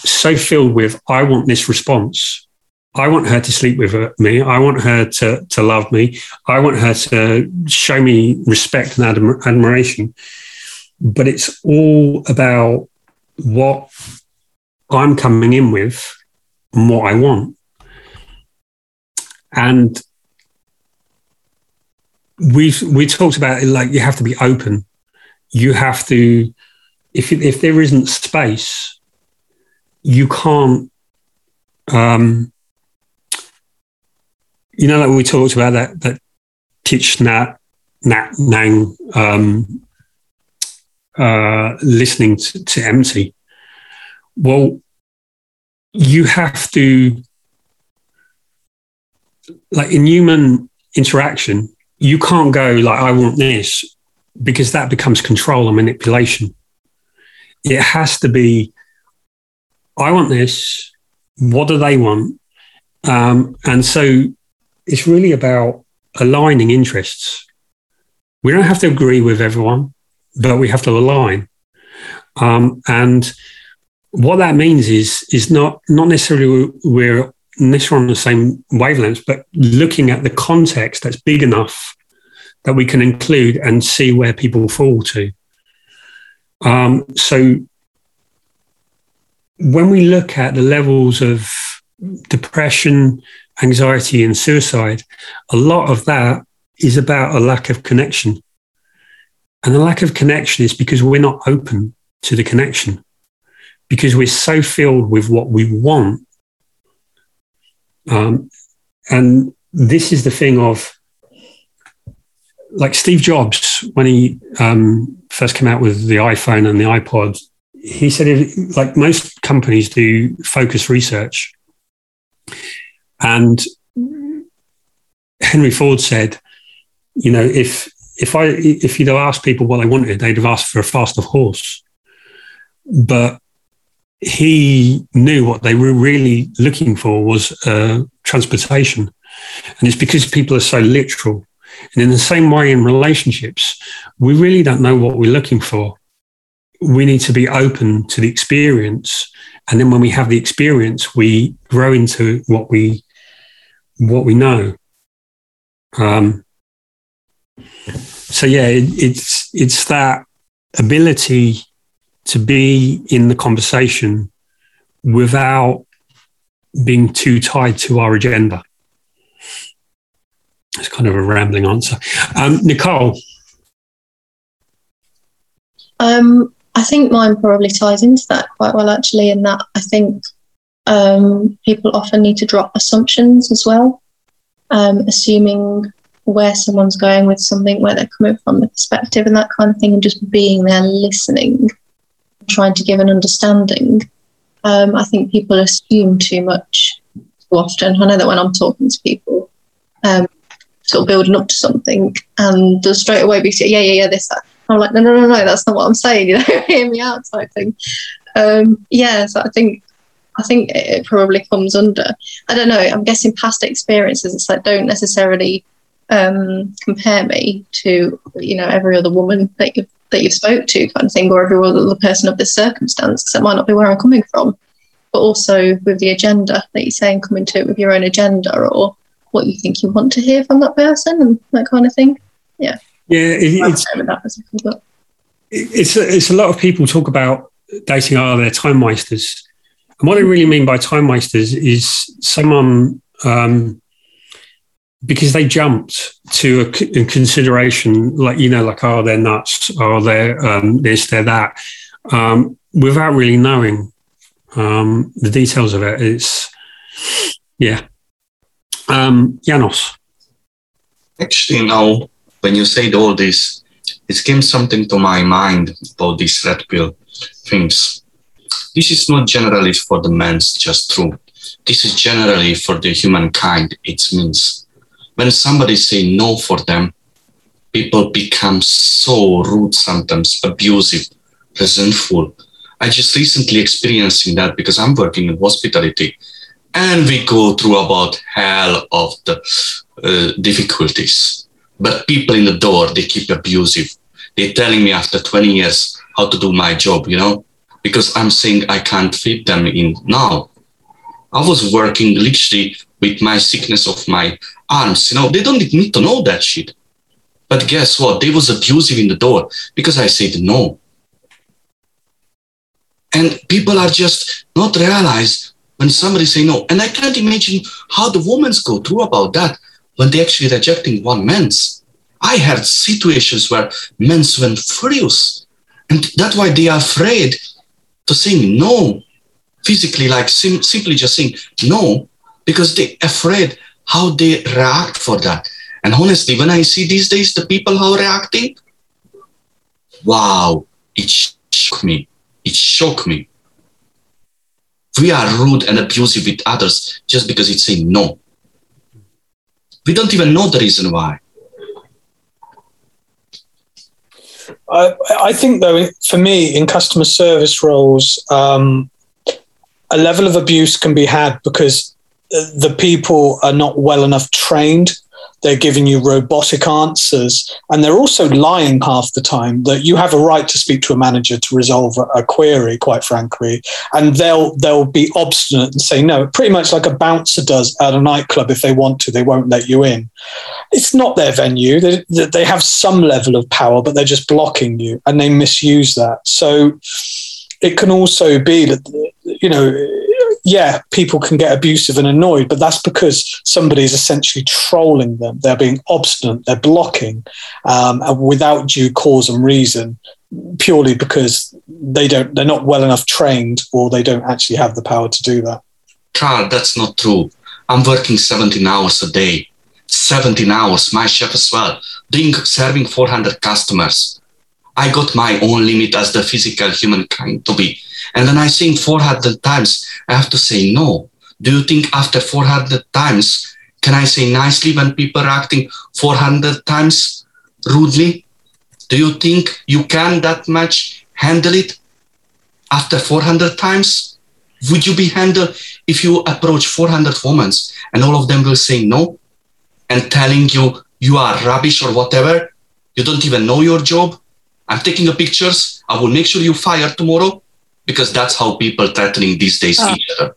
[SPEAKER 2] so filled with I want this response. I want her to sleep with me. I want her to, to love me. I want her to show me respect and admi- admiration. But it's all about what I'm coming in with and what I want. And we've we talked about it like you have to be open. You have to if if there isn't space, you can't um you know like we talked about that that Thich Nhat Nhat Hanh um uh, listening to, to empty. Well, you have to, like in human interaction, you can't go like, I want this, because that becomes control and manipulation. It has to be, I want this. What do they want? Um, and so it's really about aligning interests. We don't have to agree with everyone but we have to align. Um, and what that means is is not not necessarily we're necessarily on the same wavelengths, but looking at the context that's big enough that we can include and see where people fall to. Um, so when we look at the levels of depression, anxiety, and suicide, a lot of that is about a lack of connection. And the lack of connection is because we're not open to the connection, because we're so filled with what we want. Um, and this is the thing of like Steve Jobs, when he um, first came out with the iPhone and the iPod, he said, if, like most companies do focus research. And Henry Ford said, you know, if if I if you'd have asked people what they wanted, they'd have asked for a faster horse. But he knew what they were really looking for was uh, transportation, and it's because people are so literal. And in the same way, in relationships, we really don't know what we're looking for. We need to be open to the experience, and then when we have the experience, we grow into what we what we know. Um, so yeah, it, it's it's that ability to be in the conversation without being too tied to our agenda. It's kind of a rambling answer. Um, Nicole.
[SPEAKER 6] Um, I think mine probably ties into that quite well, actually, in that I think um, people often need to drop assumptions as well, um, assuming where someone's going with something, where they're coming from, the perspective, and that kind of thing, and just being there listening, trying to give an understanding. Um, I think people assume too much too often. I know that when I'm talking to people, um, sort of building up to something, and they'll straight away be yeah, yeah, yeah, this, that. I'm like, no, no, no, no, that's not what I'm saying. You know, hear me out, type thing. Um, yeah, so I think I think it probably comes under. I don't know. I'm guessing past experiences. It's like don't necessarily um, compare me to you know every other woman that you that you've spoke to, kind of thing, or every other person of this circumstance, because that might not be where I'm coming from. But also with the agenda that you're saying, coming to it with your own agenda or what you think you want to hear from that person and that kind of thing. Yeah.
[SPEAKER 2] Yeah, it, it's, it's, a, it's a lot of people talk about dating are their time wasters. And what I really mean by time wasters is someone, um, because they jumped to a, a, consideration, like, you know, like, oh, they're nuts, or they're um, this, they're that, um, without really knowing um, the details of it. It's, yeah. Um, Janos.
[SPEAKER 5] Actually, no when you said all this, it came something to my mind about these red pill things. This is not generally for the men's just true. This is generally for the humankind. It means when somebody say no for them, people become so rude sometimes, abusive, resentful. I just recently experiencing that because I'm working in hospitality and we go through about hell of the uh, difficulties but people in the door, they keep abusive. They're telling me after 20 years how to do my job, you know, because I'm saying I can't fit them in now. I was working literally with my sickness of my arms, you know, they don't need to know that shit. But guess what? They was abusive in the door because I said no. And people are just not realize when somebody say no. And I can't imagine how the women go through about that when they actually rejecting one man's. I had situations where men went furious. And that's why they are afraid to say no physically, like sim- simply just saying no, because they're afraid how they react for that. And honestly, when I see these days the people how reacting, wow, it shocked me. It shocked me. We are rude and abusive with others just because it's saying no. We don't even know the reason why.
[SPEAKER 8] I, I think, though, for me, in customer service roles, um, a level of abuse can be had because the people are not well enough trained. They're giving you robotic answers. And they're also lying half the time that you have a right to speak to a manager to resolve a, query quite frankly. And they'll they'll be obstinate and say no pretty much like a bouncer does at a nightclub if they want to they won't let you in. It's not their venue. They, they have some level of power but they're just blocking you and they misuse that. So it can also be that you know yeah, people can get abusive and annoyed, but that's because somebody is essentially trolling them. They're being obstinate, they're blocking um, without due cause and reason, purely because they don't, they're not well enough trained or they don't actually have the power to do that.
[SPEAKER 5] Carl, that's not true. I'm working 17 hours a day, 17 hours, my chef as well, doing serving 400 customers. I got my own limit as the physical humankind to be. And then I think 400 times, I have to say no. Do you think after 400 times, can I say nicely when people are acting 400 times rudely? Do you think you can that much handle it after 400 times? Would you be handled if you approach 400 women and all of them will say no and telling you you are rubbish or whatever? You don't even know your job. I'm taking the pictures. I will make sure you fire tomorrow because that's how people threatening these days ah. each other.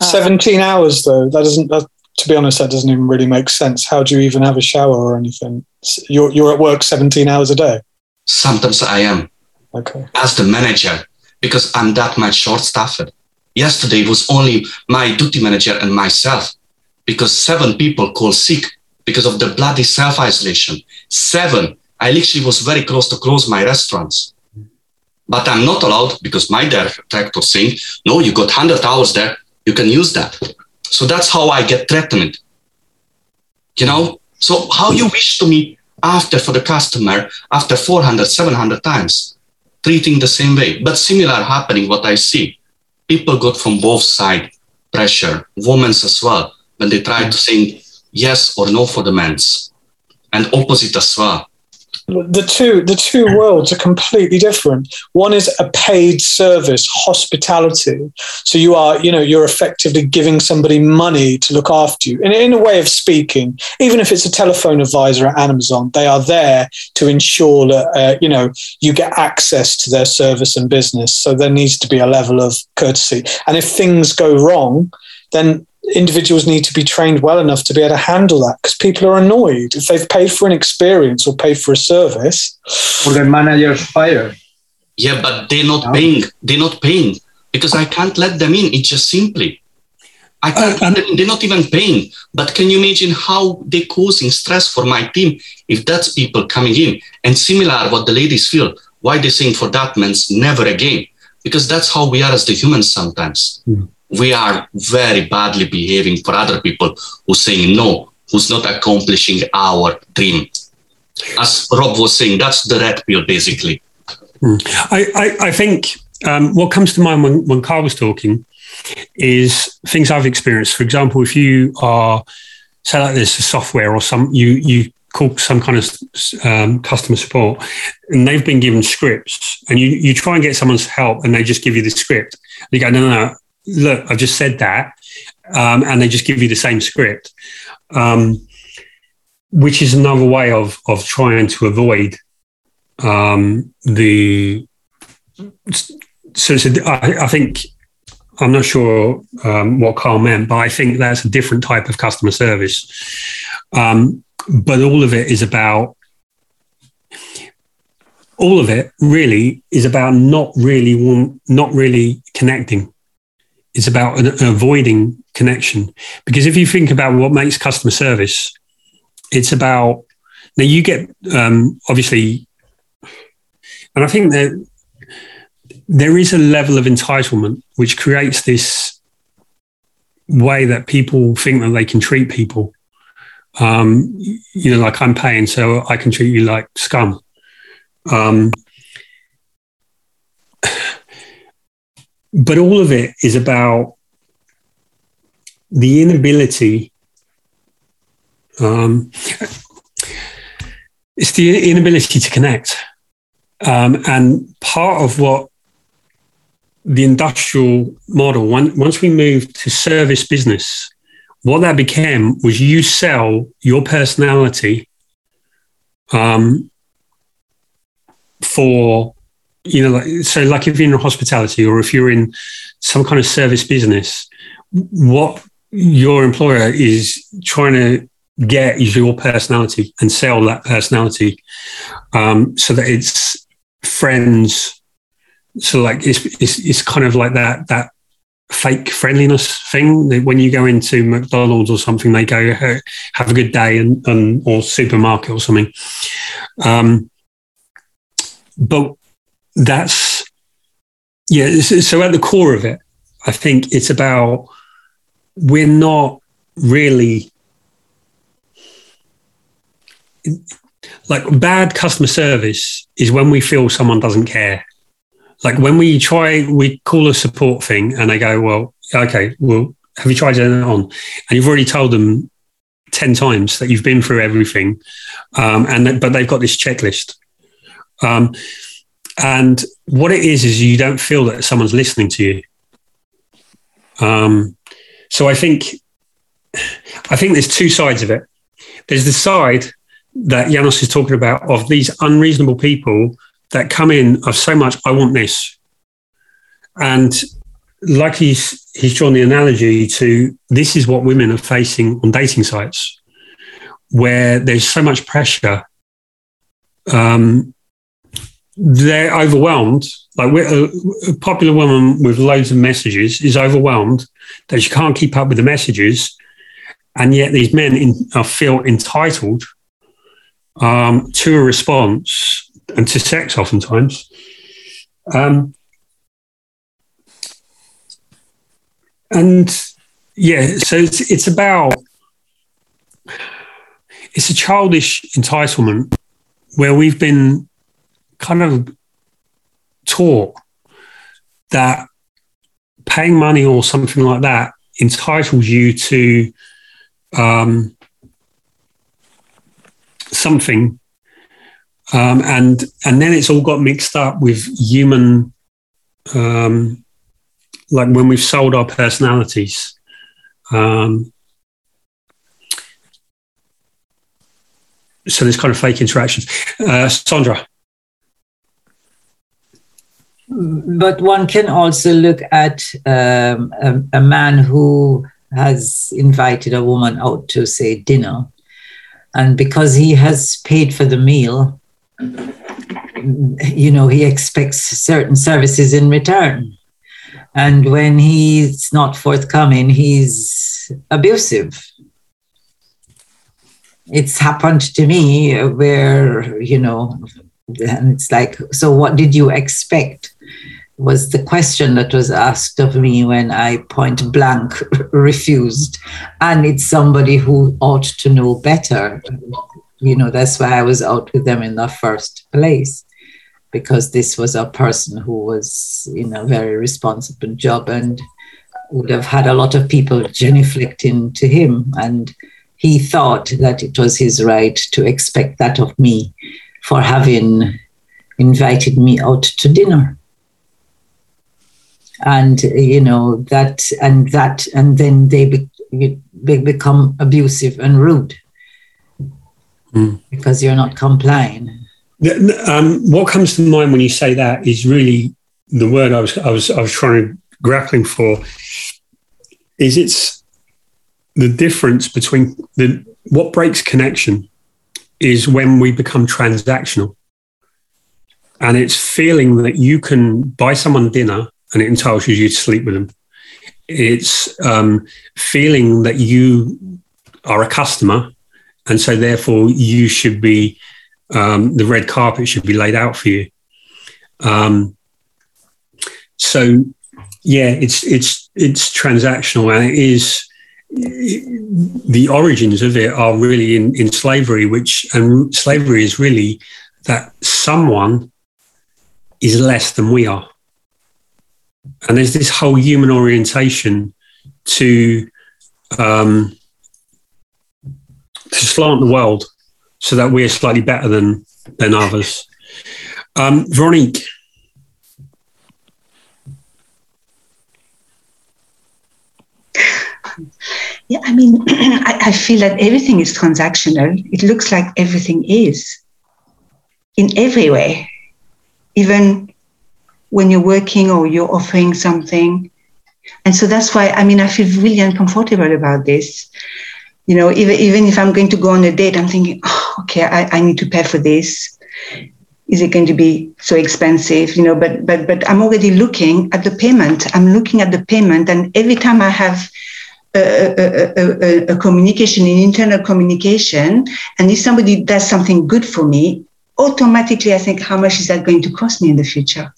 [SPEAKER 5] Ah.
[SPEAKER 8] 17 hours though, that doesn't, that to be honest, that doesn't even really make sense. How do you even have a shower or anything? You're, you're at work 17 hours a day?
[SPEAKER 5] Sometimes I am.
[SPEAKER 8] Okay.
[SPEAKER 5] As the manager, because I'm that much short staffed. Yesterday was only my duty manager and myself because seven people called sick because of the bloody self isolation. Seven. I literally was very close to close my restaurants. But I'm not allowed because my director saying, no, you got 100 hours there, you can use that. So that's how I get threatened. You know? So how you wish to me after for the customer after 400, 700 times, treating the same way, but similar happening what I see. People got from both side pressure, women as well, when they try to mm. say yes or no for the men's and opposite as well
[SPEAKER 8] the two the two worlds are completely different. One is a paid service hospitality. So you are you know you're effectively giving somebody money to look after you. And in a way of speaking even if it's a telephone advisor at amazon they are there to ensure that uh, you know you get access to their service and business. So there needs to be a level of courtesy. And if things go wrong then individuals need to be trained well enough to be able to handle that because people are annoyed if they've paid for an experience or paid for a service.
[SPEAKER 9] Or the managers fired.
[SPEAKER 5] Yeah, but they're not no. paying. They're not paying because I can't let them in. It's just simply. I can't. Uh, they're not even paying. But can you imagine how they're causing stress for my team if that's people coming in? And similar, what the ladies feel. Why they're saying for that means never again? Because that's how we are as the humans sometimes. Mm we are very badly behaving for other people who saying no, who's not accomplishing our dream. As Rob was saying, that's the red pill, basically.
[SPEAKER 2] Mm. I, I, I, think um, what comes to mind when, when Carl was talking is things I've experienced. For example, if you are, say, like this, software or some, you, you call some kind of um, customer support and they've been given scripts and you, you try and get someone's help and they just give you the script. And You go, no, no, no, look, I've just said that. Um, and they just give you the same script, um, which is another way of, of trying to avoid um, the. So, so I, I, think I'm not sure um, what Carl meant, but I think that's a different type of customer service. Um, but all of it is about all of it really is about not really not really connecting it's about avoiding connection. Because if you think about what makes customer service, it's about now you get um, obviously, and I think that there is a level of entitlement which creates this way that people think that they can treat people. Um, you know, like I'm paying, so I can treat you like scum. Um, but all of it is about the inability um, it's the inability to connect. Um, and part of what the industrial model once we moved to service business what that became was you sell your personality um, for you know, like, so like if you're in hospitality or if you're in some kind of service business, what your employer is trying to get is your personality and sell that personality um, so that it's friends. So like it's, it's, it's kind of like that, that fake friendliness thing that when you go into McDonald's or something, they go, hey, have a good day and, and or supermarket or something. Um, but that's yeah. So at the core of it, I think it's about we're not really like bad customer service is when we feel someone doesn't care. Like when we try, we call a support thing and they go, well, okay, well, have you tried it on? And you've already told them 10 times that you've been through everything. Um, and, but they've got this checklist. Um, and what it is, is you don't feel that someone's listening to you. Um, so I think, I think there's two sides of it. There's the side that Janos is talking about of these unreasonable people that come in of so much, I want this. And like he's he's drawn the analogy to this is what women are facing on dating sites, where there's so much pressure. Um, they're overwhelmed. Like a, a popular woman with loads of messages is overwhelmed that she can't keep up with the messages, and yet these men in, uh, feel entitled um, to a response and to sex oftentimes. Um, and yeah, so it's it's about it's a childish entitlement where we've been kind of taught that paying money or something like that entitles you to um, something, um, and and then it's all got mixed up with human, um, like when we've sold our personalities. Um, so there's kind of fake interactions. Uh, Sandra.
[SPEAKER 3] But one can also look at um, a, a man who has invited a woman out to say dinner. And because he has paid for the meal you know he expects certain services in return. And when he's not forthcoming he's abusive. It's happened to me where you know and it's like so what did you expect was the question that was asked of me when I point blank refused. And it's somebody who ought to know better. You know, that's why I was out with them in the first place, because this was a person who was in a very responsible job and would have had a lot of people genuflecting to him. And he thought that it was his right to expect that of me for having invited me out to dinner and you know that and that and then they, be, they become abusive and rude. Mm. because you're not complying.
[SPEAKER 2] Um, what comes to mind when you say that is really the word I was I was I was trying to grappling for is it's the difference between the what breaks connection is when we become transactional. And it's feeling that you can buy someone dinner and it entitles you to sleep with them. It's um, feeling that you are a customer, and so therefore you should be um, the red carpet should be laid out for you. Um, so yeah, it's it's it's transactional, and it is the origins of it are really in, in slavery, which and slavery is really that someone is less than we are and there's this whole human orientation to um, to slant the world so that we're slightly better than than others. Um, Veronique.
[SPEAKER 7] Yeah, I mean, I, I feel that everything is transactional. It looks like everything is in every way, even when you're working or you're offering something. And so that's why, I mean, I feel really uncomfortable about this. You know, even, even if I'm going to go on a date, I'm thinking, oh, okay, I, I need to pay for this. Is it going to be so expensive? You know, but but but I'm already looking at the payment. I'm looking at the payment, and every time I have a, a, a, a, communication, an internal communication, and if somebody does something good for me, automatically I think, how much is that going to cost me in the future?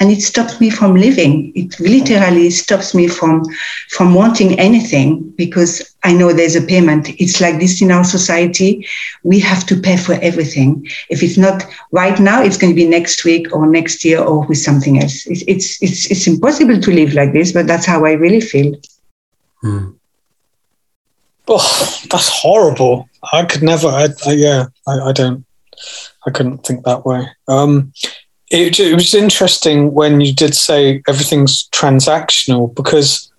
[SPEAKER 7] And it stops me from living. It literally stops me from from wanting anything because i know there's a payment. It's like this in our society. We have to pay for everything. If it's not right now it's going to be next week or next year or with something else. It's it's it's, it's impossible to live like this but that's how i really feel.
[SPEAKER 8] Hmm. oh that's horrible. I could never I, I yeah I, I don't i couldn't think that way. Um it, it was interesting when you did say everything's transactional because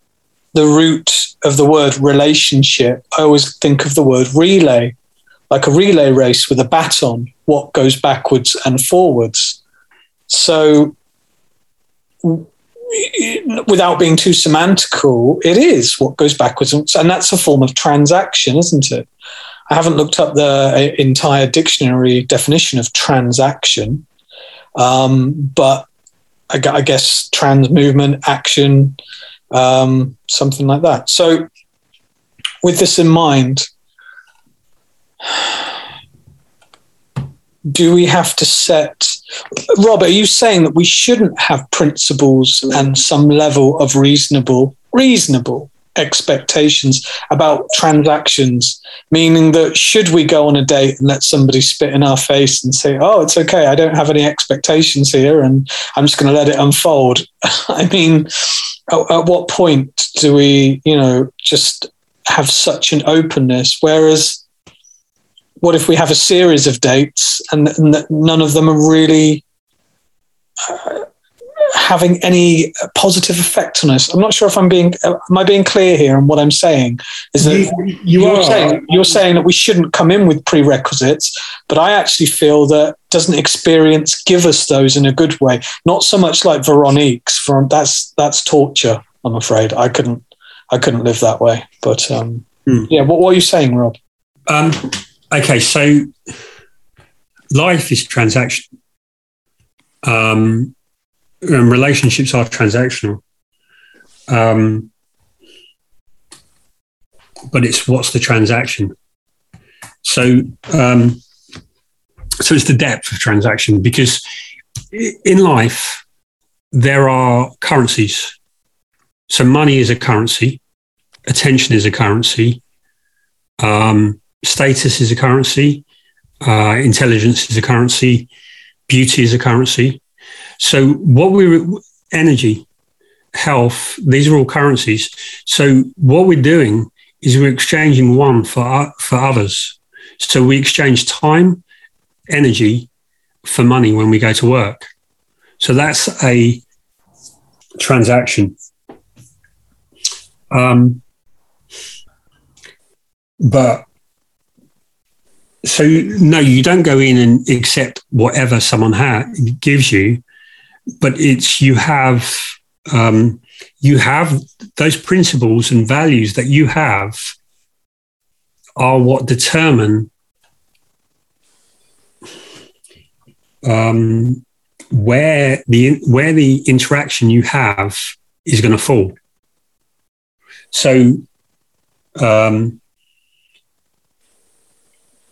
[SPEAKER 8] the root of the word relationship, I always think of the word relay, like a relay race with a baton, what goes backwards and forwards. So without being too semantical, it is what goes backwards, and that's a form of transaction, isn't it? I haven't looked up the uh, entire dictionary definition of transaction, um, but I, I, guess trans movement, action, um, something like that. So, with this in mind, do we have to set Rob, are you saying that we shouldn't have principles and some level of reasonable, reasonable expectations about transactions? Meaning that should we go on a date and let somebody spit in our face and say, "Oh, it's okay, I don't have any expectations here, and I'm just going to let it unfold"? I mean, at, at what point do we, you know, just have such an openness? Whereas what if we have a series of dates and, and none of them are really uh, having any positive effect on us? I'm not sure if I'm being uh, am I being clear here on what I'm saying? Is that you, you are saying you're saying that we shouldn't come in with prerequisites, but I actually feel that doesn't experience give us those in a good way. Not so much like Veronique's from that's that's torture. I'm afraid I couldn't I couldn't live that way. But um, hmm. yeah, what, what are you saying, Rob?
[SPEAKER 2] Um, okay, so life is transaction. Um, and relationships are transactional. Um, but it's what's the transaction. So, um, so it's the depth of transaction because in life there are currencies. So money is a currency, attention is a currency, um, status is a currency, uh, intelligence is a currency, beauty is a currency. So what we're energy, health, these are all currencies. So what we're doing is we're exchanging one for for others. So we exchange time, energy for money when we go to work. So that's a transaction. Um, but so no, you don't go in and accept whatever someone ha- gives you, but it's you have um, you have those principles and values that you have are what determine um, where the where the interaction you have is going to fall. So um,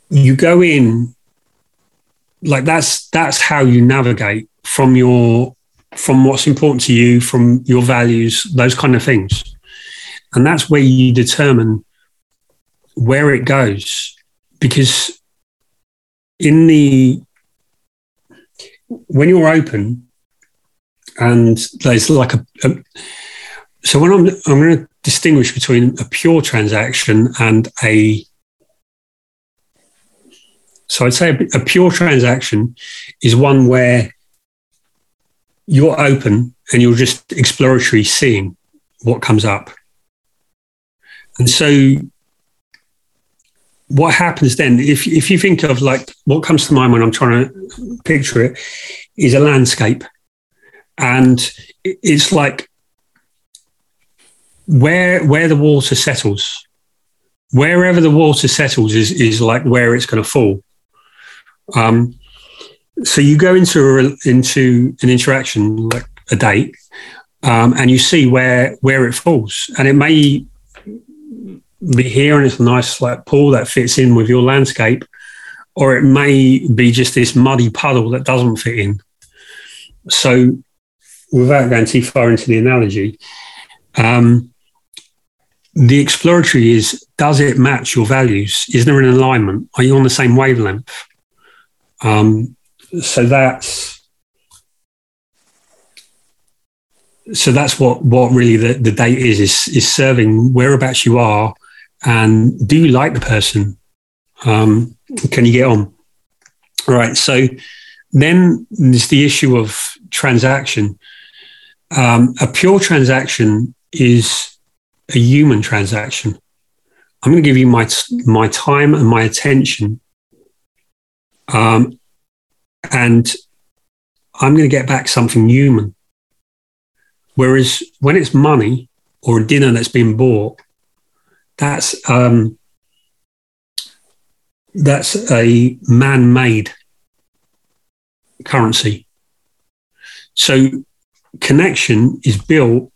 [SPEAKER 2] you go in like that's that's how you navigate from your from what's important to you from your values those kind of things. And that's where you determine where it goes. Because in the when you're open and there's like a, a so when I'm I'm going to distinguish between a pure transaction and a so I'd say a, a pure transaction is one where you're open and you're just exploratory seeing what comes up. And so what happens then, if, if you think of like what comes to mind when I'm trying to picture it, is a landscape. And it's like where where the water settles, wherever the water settles is, is like where it's going to fall. Um, so you go into a, into an interaction like a date, um, and you see where where it falls, and it may be here and it's a nice like pool that fits in with your landscape, or it may be just this muddy puddle that doesn't fit in. So, without going too far into the analogy, um, the exploratory is: does it match your values? Is there an alignment? Are you on the same wavelength? Um, so that's so that's what what really the, the date is is is serving whereabouts you are and do you like the person? Um, can you get on? All right so then there's the issue of transaction. Um, a pure transaction is a human transaction. I'm going to give you my my time and my attention. Um, and I'm going to get back something human. Whereas when it's money or a dinner that's been bought, that's um, that's a man-made currency. So connection is built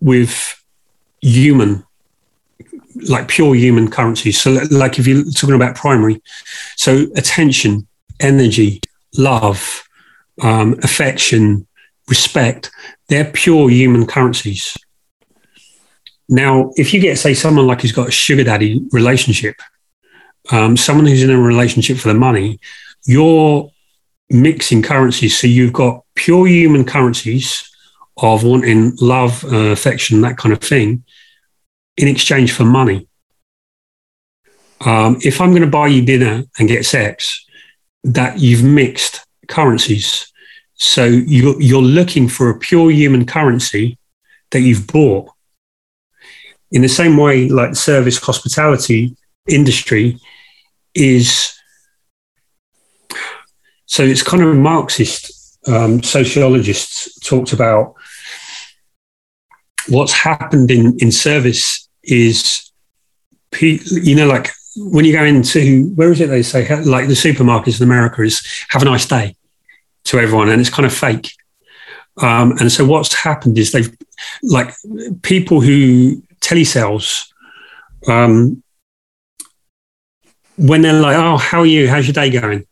[SPEAKER 2] with human like pure human currency. So, like if you're talking about primary, so attention, energy, love, um, affection, respect, they're pure human currencies. Now, if you get, say, someone like who's got a sugar daddy relationship, um, someone who's in a relationship for the money, you're mixing currencies. So you've got pure human currencies of wanting love, uh, affection, that kind of thing in exchange for money. Um, if I'm going to buy you dinner and get sex, that you've mixed currencies. So you're, you're looking for a pure human currency that you've bought. In the same way, like the service hospitality industry is so it's kind of Marxist um, sociologists talked about what's happened in, in service is, you know, like when you go into, where is it they say, like the supermarkets in America is have a nice day to everyone, and it's kind of fake. Um, and so what's happened is they've, like people who telesales, um, when they're like, oh, how are you? How's your day going?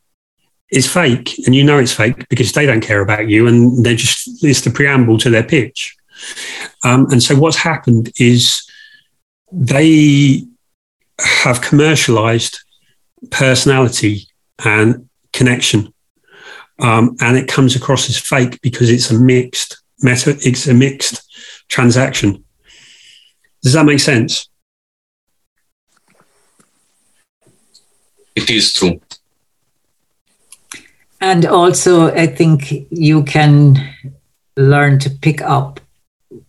[SPEAKER 2] It's fake, and you know it's fake because they don't care about you, and they're just it's the preamble to their pitch. Um, and so what's happened is they have commercialized personality and connection. Um, and it comes across as fake because it's a mixed meta, it's a mixed transaction. Does that make sense?
[SPEAKER 5] It is true.
[SPEAKER 3] And also, I think you can learn to pick up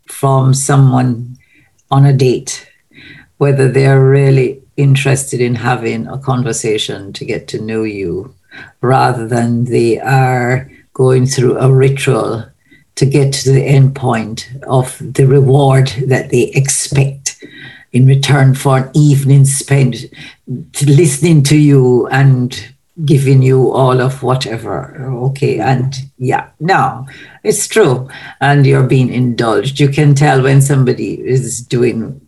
[SPEAKER 3] from someone on a date whether they're really interested in having a conversation to get to know you rather than they are going through a ritual to get to the end point of the reward that they expect in return for an evening spent listening to you and giving you all of whatever. Okay. And yeah, no, it's true. And you're being indulged. You can tell when somebody is doing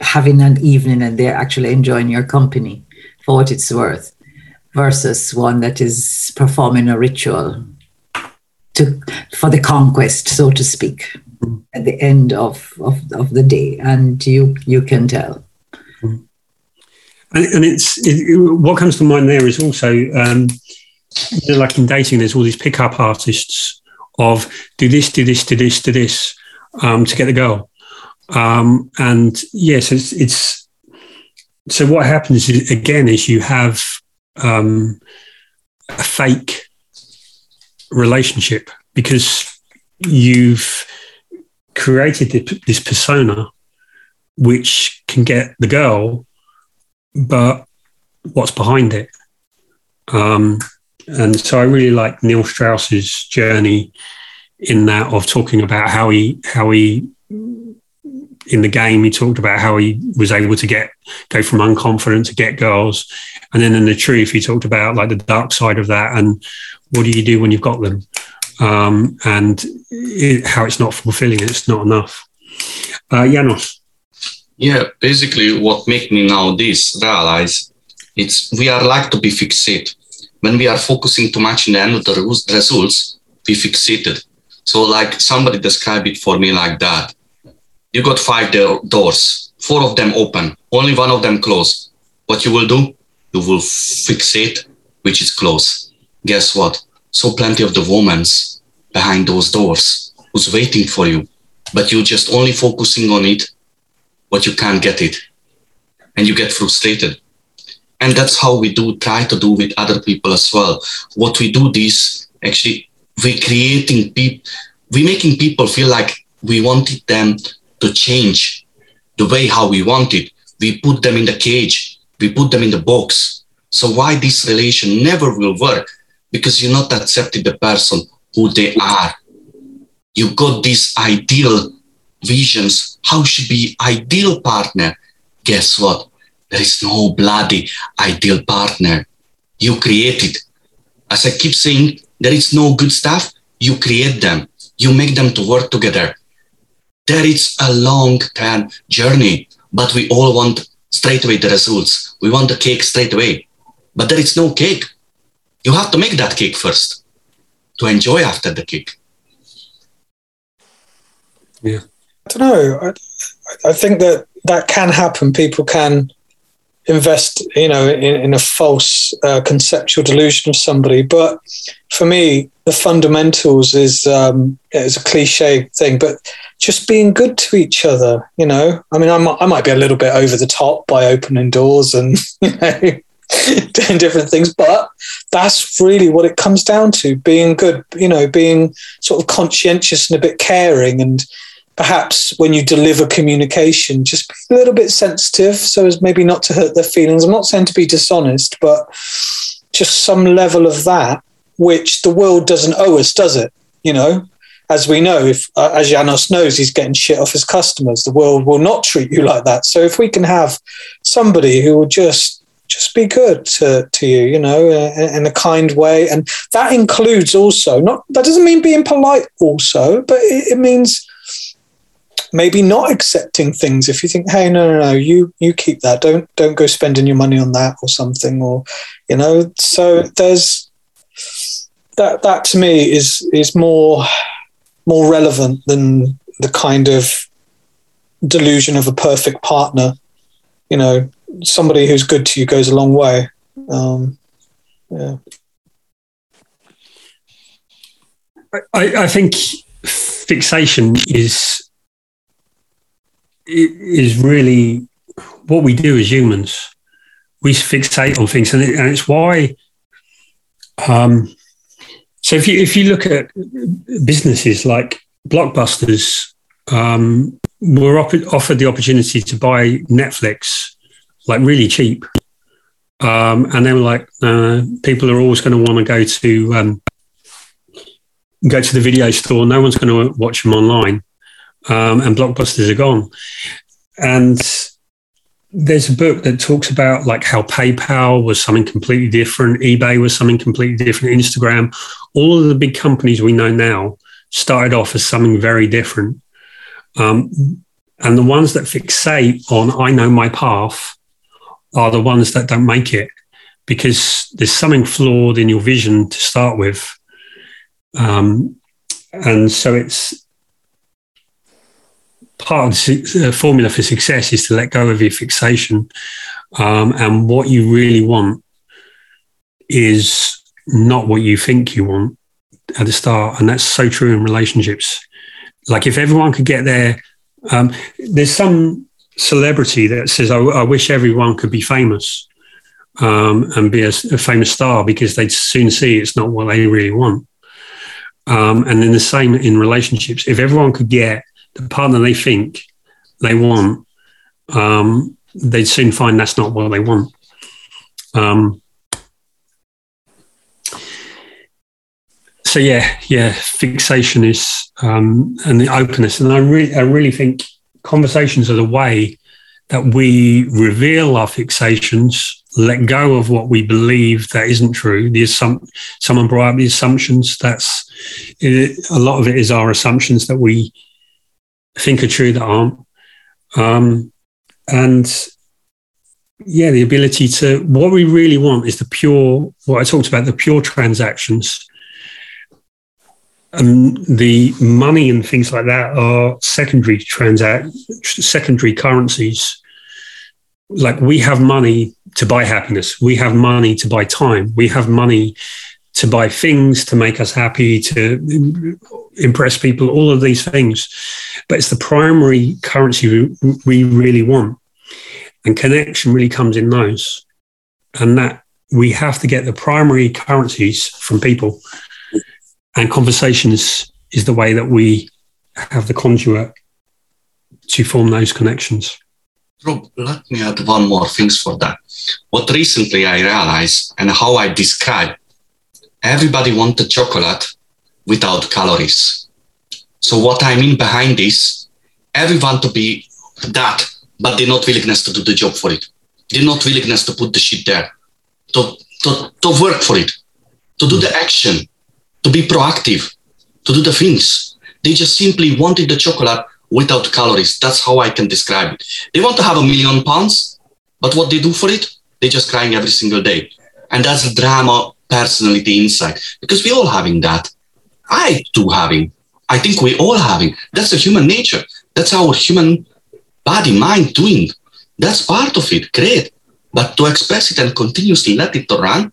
[SPEAKER 3] having an evening and they're actually enjoying your company for what it's worth versus one that is performing a ritual to for the conquest so to speak at the end of, of, of the day. And you you can tell.
[SPEAKER 2] And, and it's it, what comes to mind there is also um, you know, like in dating there's all these pickup artists of do this do this do this do this um, to get the girl um, and yes, it's, it's, so what happens is, again is you have um, a fake relationship because you've created this persona which can get the girl, but what's behind it? Um, and so I really like Neil Strauss's journey in that of talking about how he how he in the game, he talked about how he was able to get go from unconfident to get girls, and then in the truth, he talked about like the dark side of that and what do you do when you've got them, um, and it, how it's not fulfilling, it's not enough. Uh, Janos.
[SPEAKER 5] Yeah, basically, what make me now this realize it's we are like to be fixated. When we are focusing too much in the end of the results, we fixated. So, like somebody described it for me like that you got five do- doors, four of them open, only one of them closed. What you will do? You will fix it, which is closed. Guess what? So plenty of the women's behind those doors who's waiting for you, but you're just only focusing on it, but you can't get it, and you get frustrated. And that's how we do try to do with other people as well. What we do this actually we're creating people, we're making people feel like we wanted them to change the way how we want it. We put them in the cage, we put them in the box. So why this relation never will work? Because you're not accepting the person who they are. You got these ideal visions. How should be ideal partner? Guess what? There is no bloody ideal partner. You create it. As I keep saying, there is no good stuff. You create them. You make them to work together. There is a long term journey, but we all want straight away the results. We want the cake straight away, but there is no cake. You have to make that cake first to enjoy after the cake.
[SPEAKER 2] Yeah.
[SPEAKER 8] I don't know. I, I think that that can happen. People can invest, you know, in, in a false uh, conceptual delusion of somebody. But for me, the fundamentals is um, is a cliche thing, but just being good to each other. You know, I mean, I might, I might be a little bit over the top by opening doors and you know doing different things, but that's really what it comes down to: being good. You know, being sort of conscientious and a bit caring and perhaps when you deliver communication, just be a little bit sensitive so as maybe not to hurt their feelings. I'm not saying to be dishonest, but just some level of that, which the world doesn't owe us, does it? You know, as we know, if uh, as Janos knows, he's getting shit off his customers. The world will not treat you like that. So if we can have somebody who will just just be good to, to you, you know, in, in a kind way, and that includes also not that doesn't mean being polite also, but it, it means maybe not accepting things if you think hey no no no you you keep that. Don't don't go spending your money on that or something or you know so there's that that to me is is more more relevant than the kind of delusion of a perfect partner. You know somebody who's good to you goes a long way. Um, yeah.
[SPEAKER 2] I, I think fixation is is really what we do as humans. We fixate on things, and, it, and it's why. Um, so if you if you look at businesses like blockbusters, um, were offered the opportunity to buy Netflix like really cheap, um, and they were like, uh, people are always going to want to go to um, go to the video store. No one's going to watch them online um, and blockbusters are gone. And there's a book that talks about like how PayPal was something completely different, eBay was something completely different, Instagram, all of the big companies we know now started off as something very different. Um, and the ones that fixate on I know my path are the ones that don't make it because there's something flawed in your vision to start with. Um, and so it's part of the uh, formula for success is to let go of your fixation. Um, and what you really want is not what you think you want at the start. And that's so true in relationships. Like if everyone could get there, um, there's some celebrity that says, I, I wish everyone could be famous um, and be a, a, famous star because they'd soon see it's not what they really want. Um, and then the same in relationships. If everyone could get the partner they think they want, um, they'd soon find that's not what they want. Um, so yeah, yeah, fixation is um, and the openness, and I really, I really think conversations are the way that we reveal our fixations, let go of what we believe that isn't true. The assump- someone brought up the assumptions. That's it, a lot of it is our assumptions that we think are true that aren't. Um, and yeah, the ability to, what we really want is the pure, what I talked about, the pure transactions. And the money and things like that are secondary transact, secondary currencies. Like we have money to buy happiness. We have money to buy time. We have money to buy things to make us happy, to impress people, all of these things. But it's the primary currency we, really want. And connection really comes in those. And that we have to get the primary currencies from people. And conversations is the way that we have the conduit to form those connections.
[SPEAKER 5] Rob, let me add one more things for that. What recently I realized and how I describe everybody wanted chocolate without calories. So what I mean behind this, everyone to be that, but they're not willingness to do the job for it. They're not willingness to put the shit there, to, to, to work for it, to do the action, to be proactive, to do the things. They just simply wanted the chocolate without calories. That's how I can describe it. They want to have a million pounds, but what they do for it, they're just crying every single day. And that's the drama personality inside because we all having that. I too having. I think we all having. That's a human nature. That's our human body, mind doing. That's part of it. Great. But to express it and continuously let it run,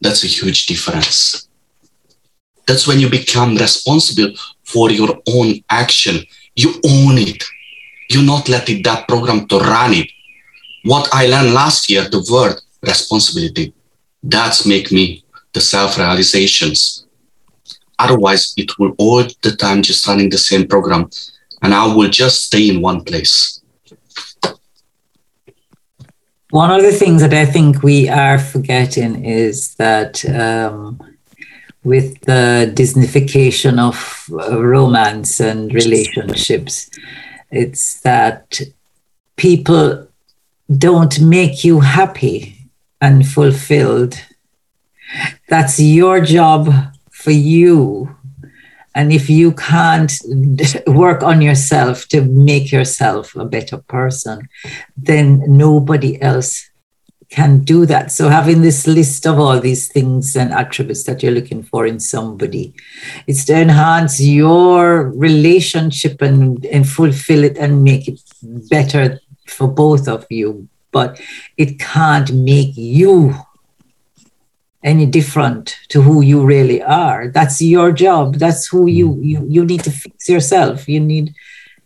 [SPEAKER 5] that's a huge difference. That's when you become responsible for your own action. You own it. You not let it that program to run it. What I learned last year, the word responsibility, that's make me the self-realizations. Otherwise, it will all the time just running the same program and I will just stay in one place.
[SPEAKER 3] One of the things that I think we are forgetting is that um, with the Disneyfication of uh, romance and relationships, it's that people don't make you happy and fulfilled. That's your job for you and if you can't work on yourself to make yourself a better person, then nobody else can do that. So having this list of all these things and attributes that you're looking for in somebody, it's to enhance your relationship and, and fulfill it and make it better for both of you. But it can't make you any different to who you really are. That's your job. That's who you mm. you you need to fix yourself. You need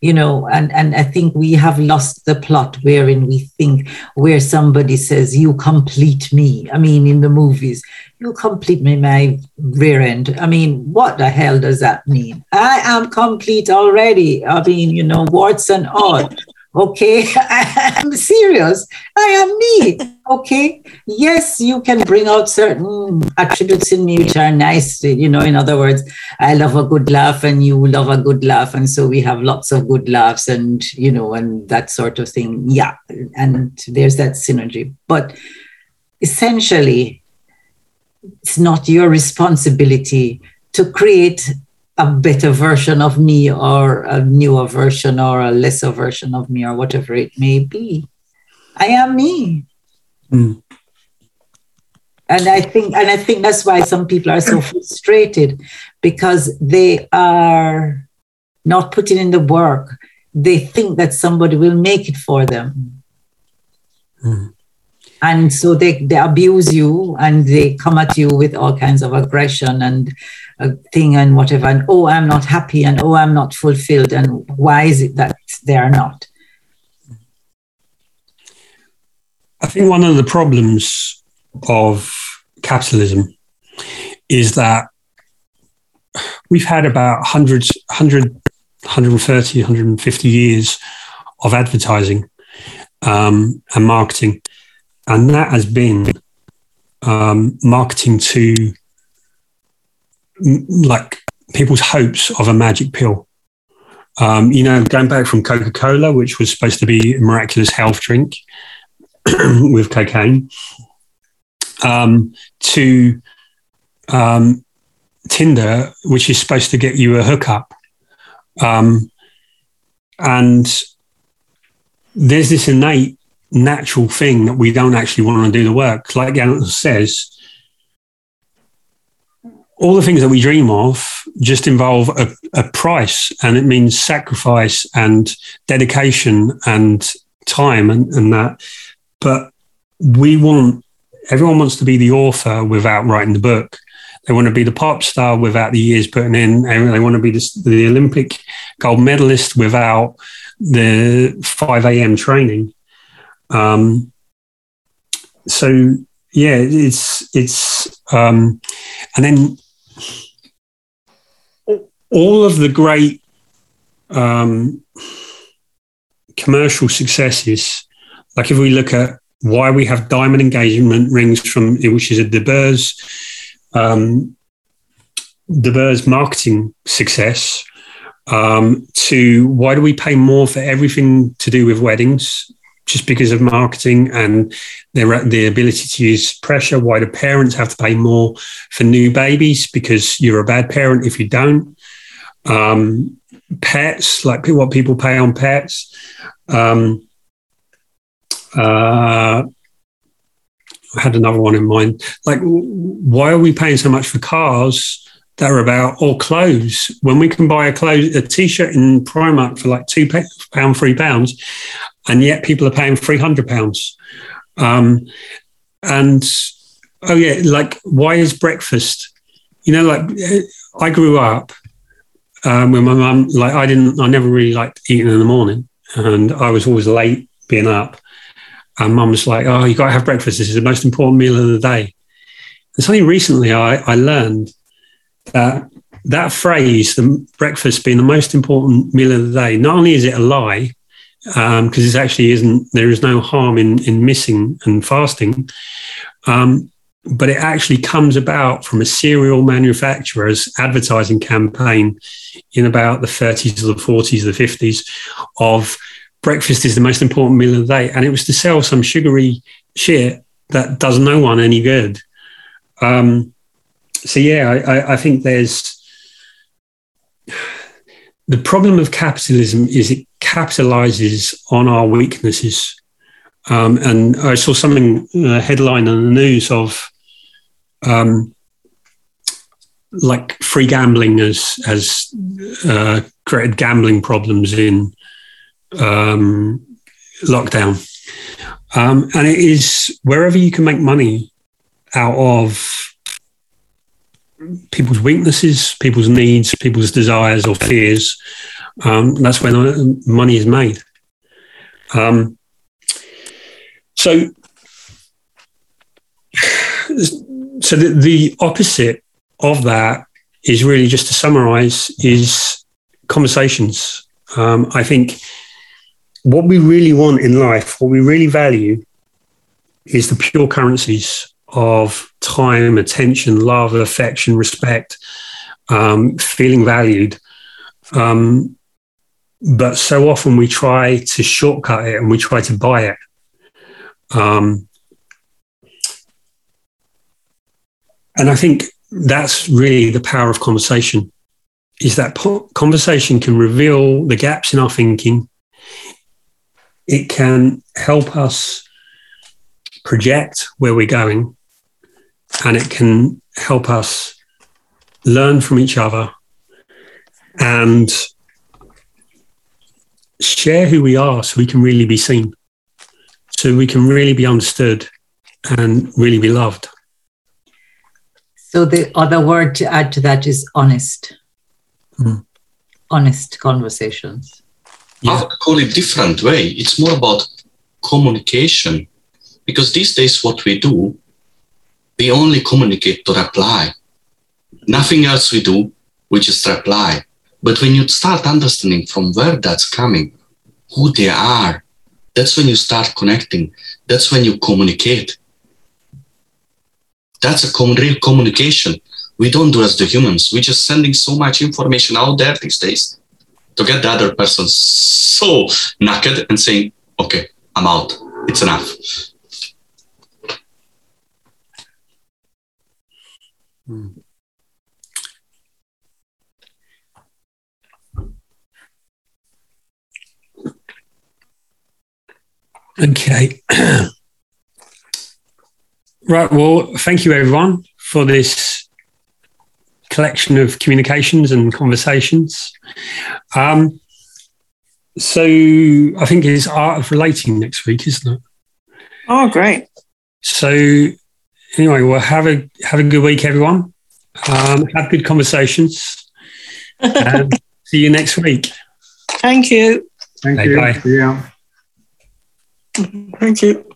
[SPEAKER 3] you know and and i think we have lost the plot wherein we think where somebody says you complete me. I mean in the movies you complete me my rear end. I mean what the hell does that mean? I am complete already. I mean you know warts and all Okay, I'm serious. I am me. Okay. Yes, you can bring out certain attributes in me which are nice. You know, in other words, I love a good laugh and you love a good laugh. And so we have lots of good laughs and, you know, and that sort of thing. Yeah. And there's that synergy. But essentially, it's not your responsibility to create a better version of me or a newer version or a lesser version of me or whatever it may be. I am me. Mm. And I think and I think that's why some people are so frustrated because they are not putting in the work. They think that somebody will make it for them. Mm. And so they, they abuse you and they come at you with all kinds of aggression and a thing and whatever. And oh i'm not happy and oh i'm not fulfilled and why is it that they are not?
[SPEAKER 2] I think one of the problems of capitalism is that we've had about 100 100 130 150 years of advertising um, and marketing and that has been um, marketing to like people's hopes of a magic pill. Um, you know, going back from Coca Cola, which was supposed to be a miraculous health drink with cocaine, um, to um, Tinder, which is supposed to get you a hookup. Um, and there's this innate natural thing that we don't actually want to do the work. Like Gannett says, all the things that we dream of just involve a, a, price and it means sacrifice and dedication and time and, and that. But we want, everyone wants to be the author without writing the book. They want to be the pop star without the years putting in. They want to be the, the Olympic gold medalist without the 5 a.m. training. Um, so yeah, it's it's um, and then all of the great um, commercial successes, like if we look at why we have diamond engagement rings from, which is a De Beers, um, De Beers marketing success, um, to why do we pay more for everything to do with weddings just because of marketing and their the ability to use pressure? Why do parents have to pay more for new babies because you're a bad parent if you don't? Um, pets, like what people pay on pets. Um, uh, I had another one in mind. Like, why are we paying so much for cars that are about or clothes when we can buy a clothes a t-shirt in Primark for like two pound, three pounds, and yet people are paying three hundred pounds. Um, and oh yeah, like why is breakfast? You know, like I grew up um, when my mum, like I didn't, I never really liked eating in the morning, and I was always late being up. And mum was like, "Oh, you got to have breakfast. This is the most important meal of the day." It's only recently I, I learned that that phrase, the breakfast being the most important meal of the day, not only is it a lie, because um, it actually isn't, there is no harm in, in missing and fasting, um, but it actually comes about from a cereal manufacturer's advertising campaign in about the 30s or the 40s, the 50s of breakfast is the most important meal of the day. And it was to sell some sugary shit that does no one any good. Um, so yeah, I, I think there's the problem of capitalism is it capitalizes on our weaknesses. Um, and I saw something, a headline on the news of um, like free gambling has has uh, created gambling problems in um, lockdown, um, and it is wherever you can make money out of people's weaknesses, people's needs, people's desires or fears. Um, that's when money is made. Um, so, so the, the opposite of that is really just to summarize is conversations. Um, I think what we really want in life, what we really value, is the pure currencies of time, attention, love, affection, respect, um, feeling valued. Um, but so often we try to shortcut it and we try to buy it. Um, and I think that's really the power of conversation is that conversation can reveal the gaps in our thinking. It can help us project where we're going and it can help us learn from each other and share who we are so we can really be seen, so we can really be understood and really be loved.
[SPEAKER 3] So, the other word to add to that is honest. Mm. Honest conversations.
[SPEAKER 5] Yeah. I would call it different way. It's more about communication because these days what we do we only communicate to reply. Nothing else we do, we just reply. But when you start understanding from where that's coming, who they are, that's when you start connecting. That's when you communicate. That's a com- real communication. We don't do as the humans. We're just sending so much information out there these days to get the other person so naked and saying, okay, I'm out. It's enough. Hmm.
[SPEAKER 2] Okay. right. Well, thank you, everyone, for this collection of communications and conversations. Um, so I think it's art of relating next week, isn't it?
[SPEAKER 4] Oh, great.
[SPEAKER 2] So anyway, well, have a have a good week, everyone. Um, have good conversations, and see you next week.
[SPEAKER 4] Thank you.
[SPEAKER 9] Thank
[SPEAKER 2] bye
[SPEAKER 9] you.
[SPEAKER 2] Bye.
[SPEAKER 9] Yeah.
[SPEAKER 4] Thank you.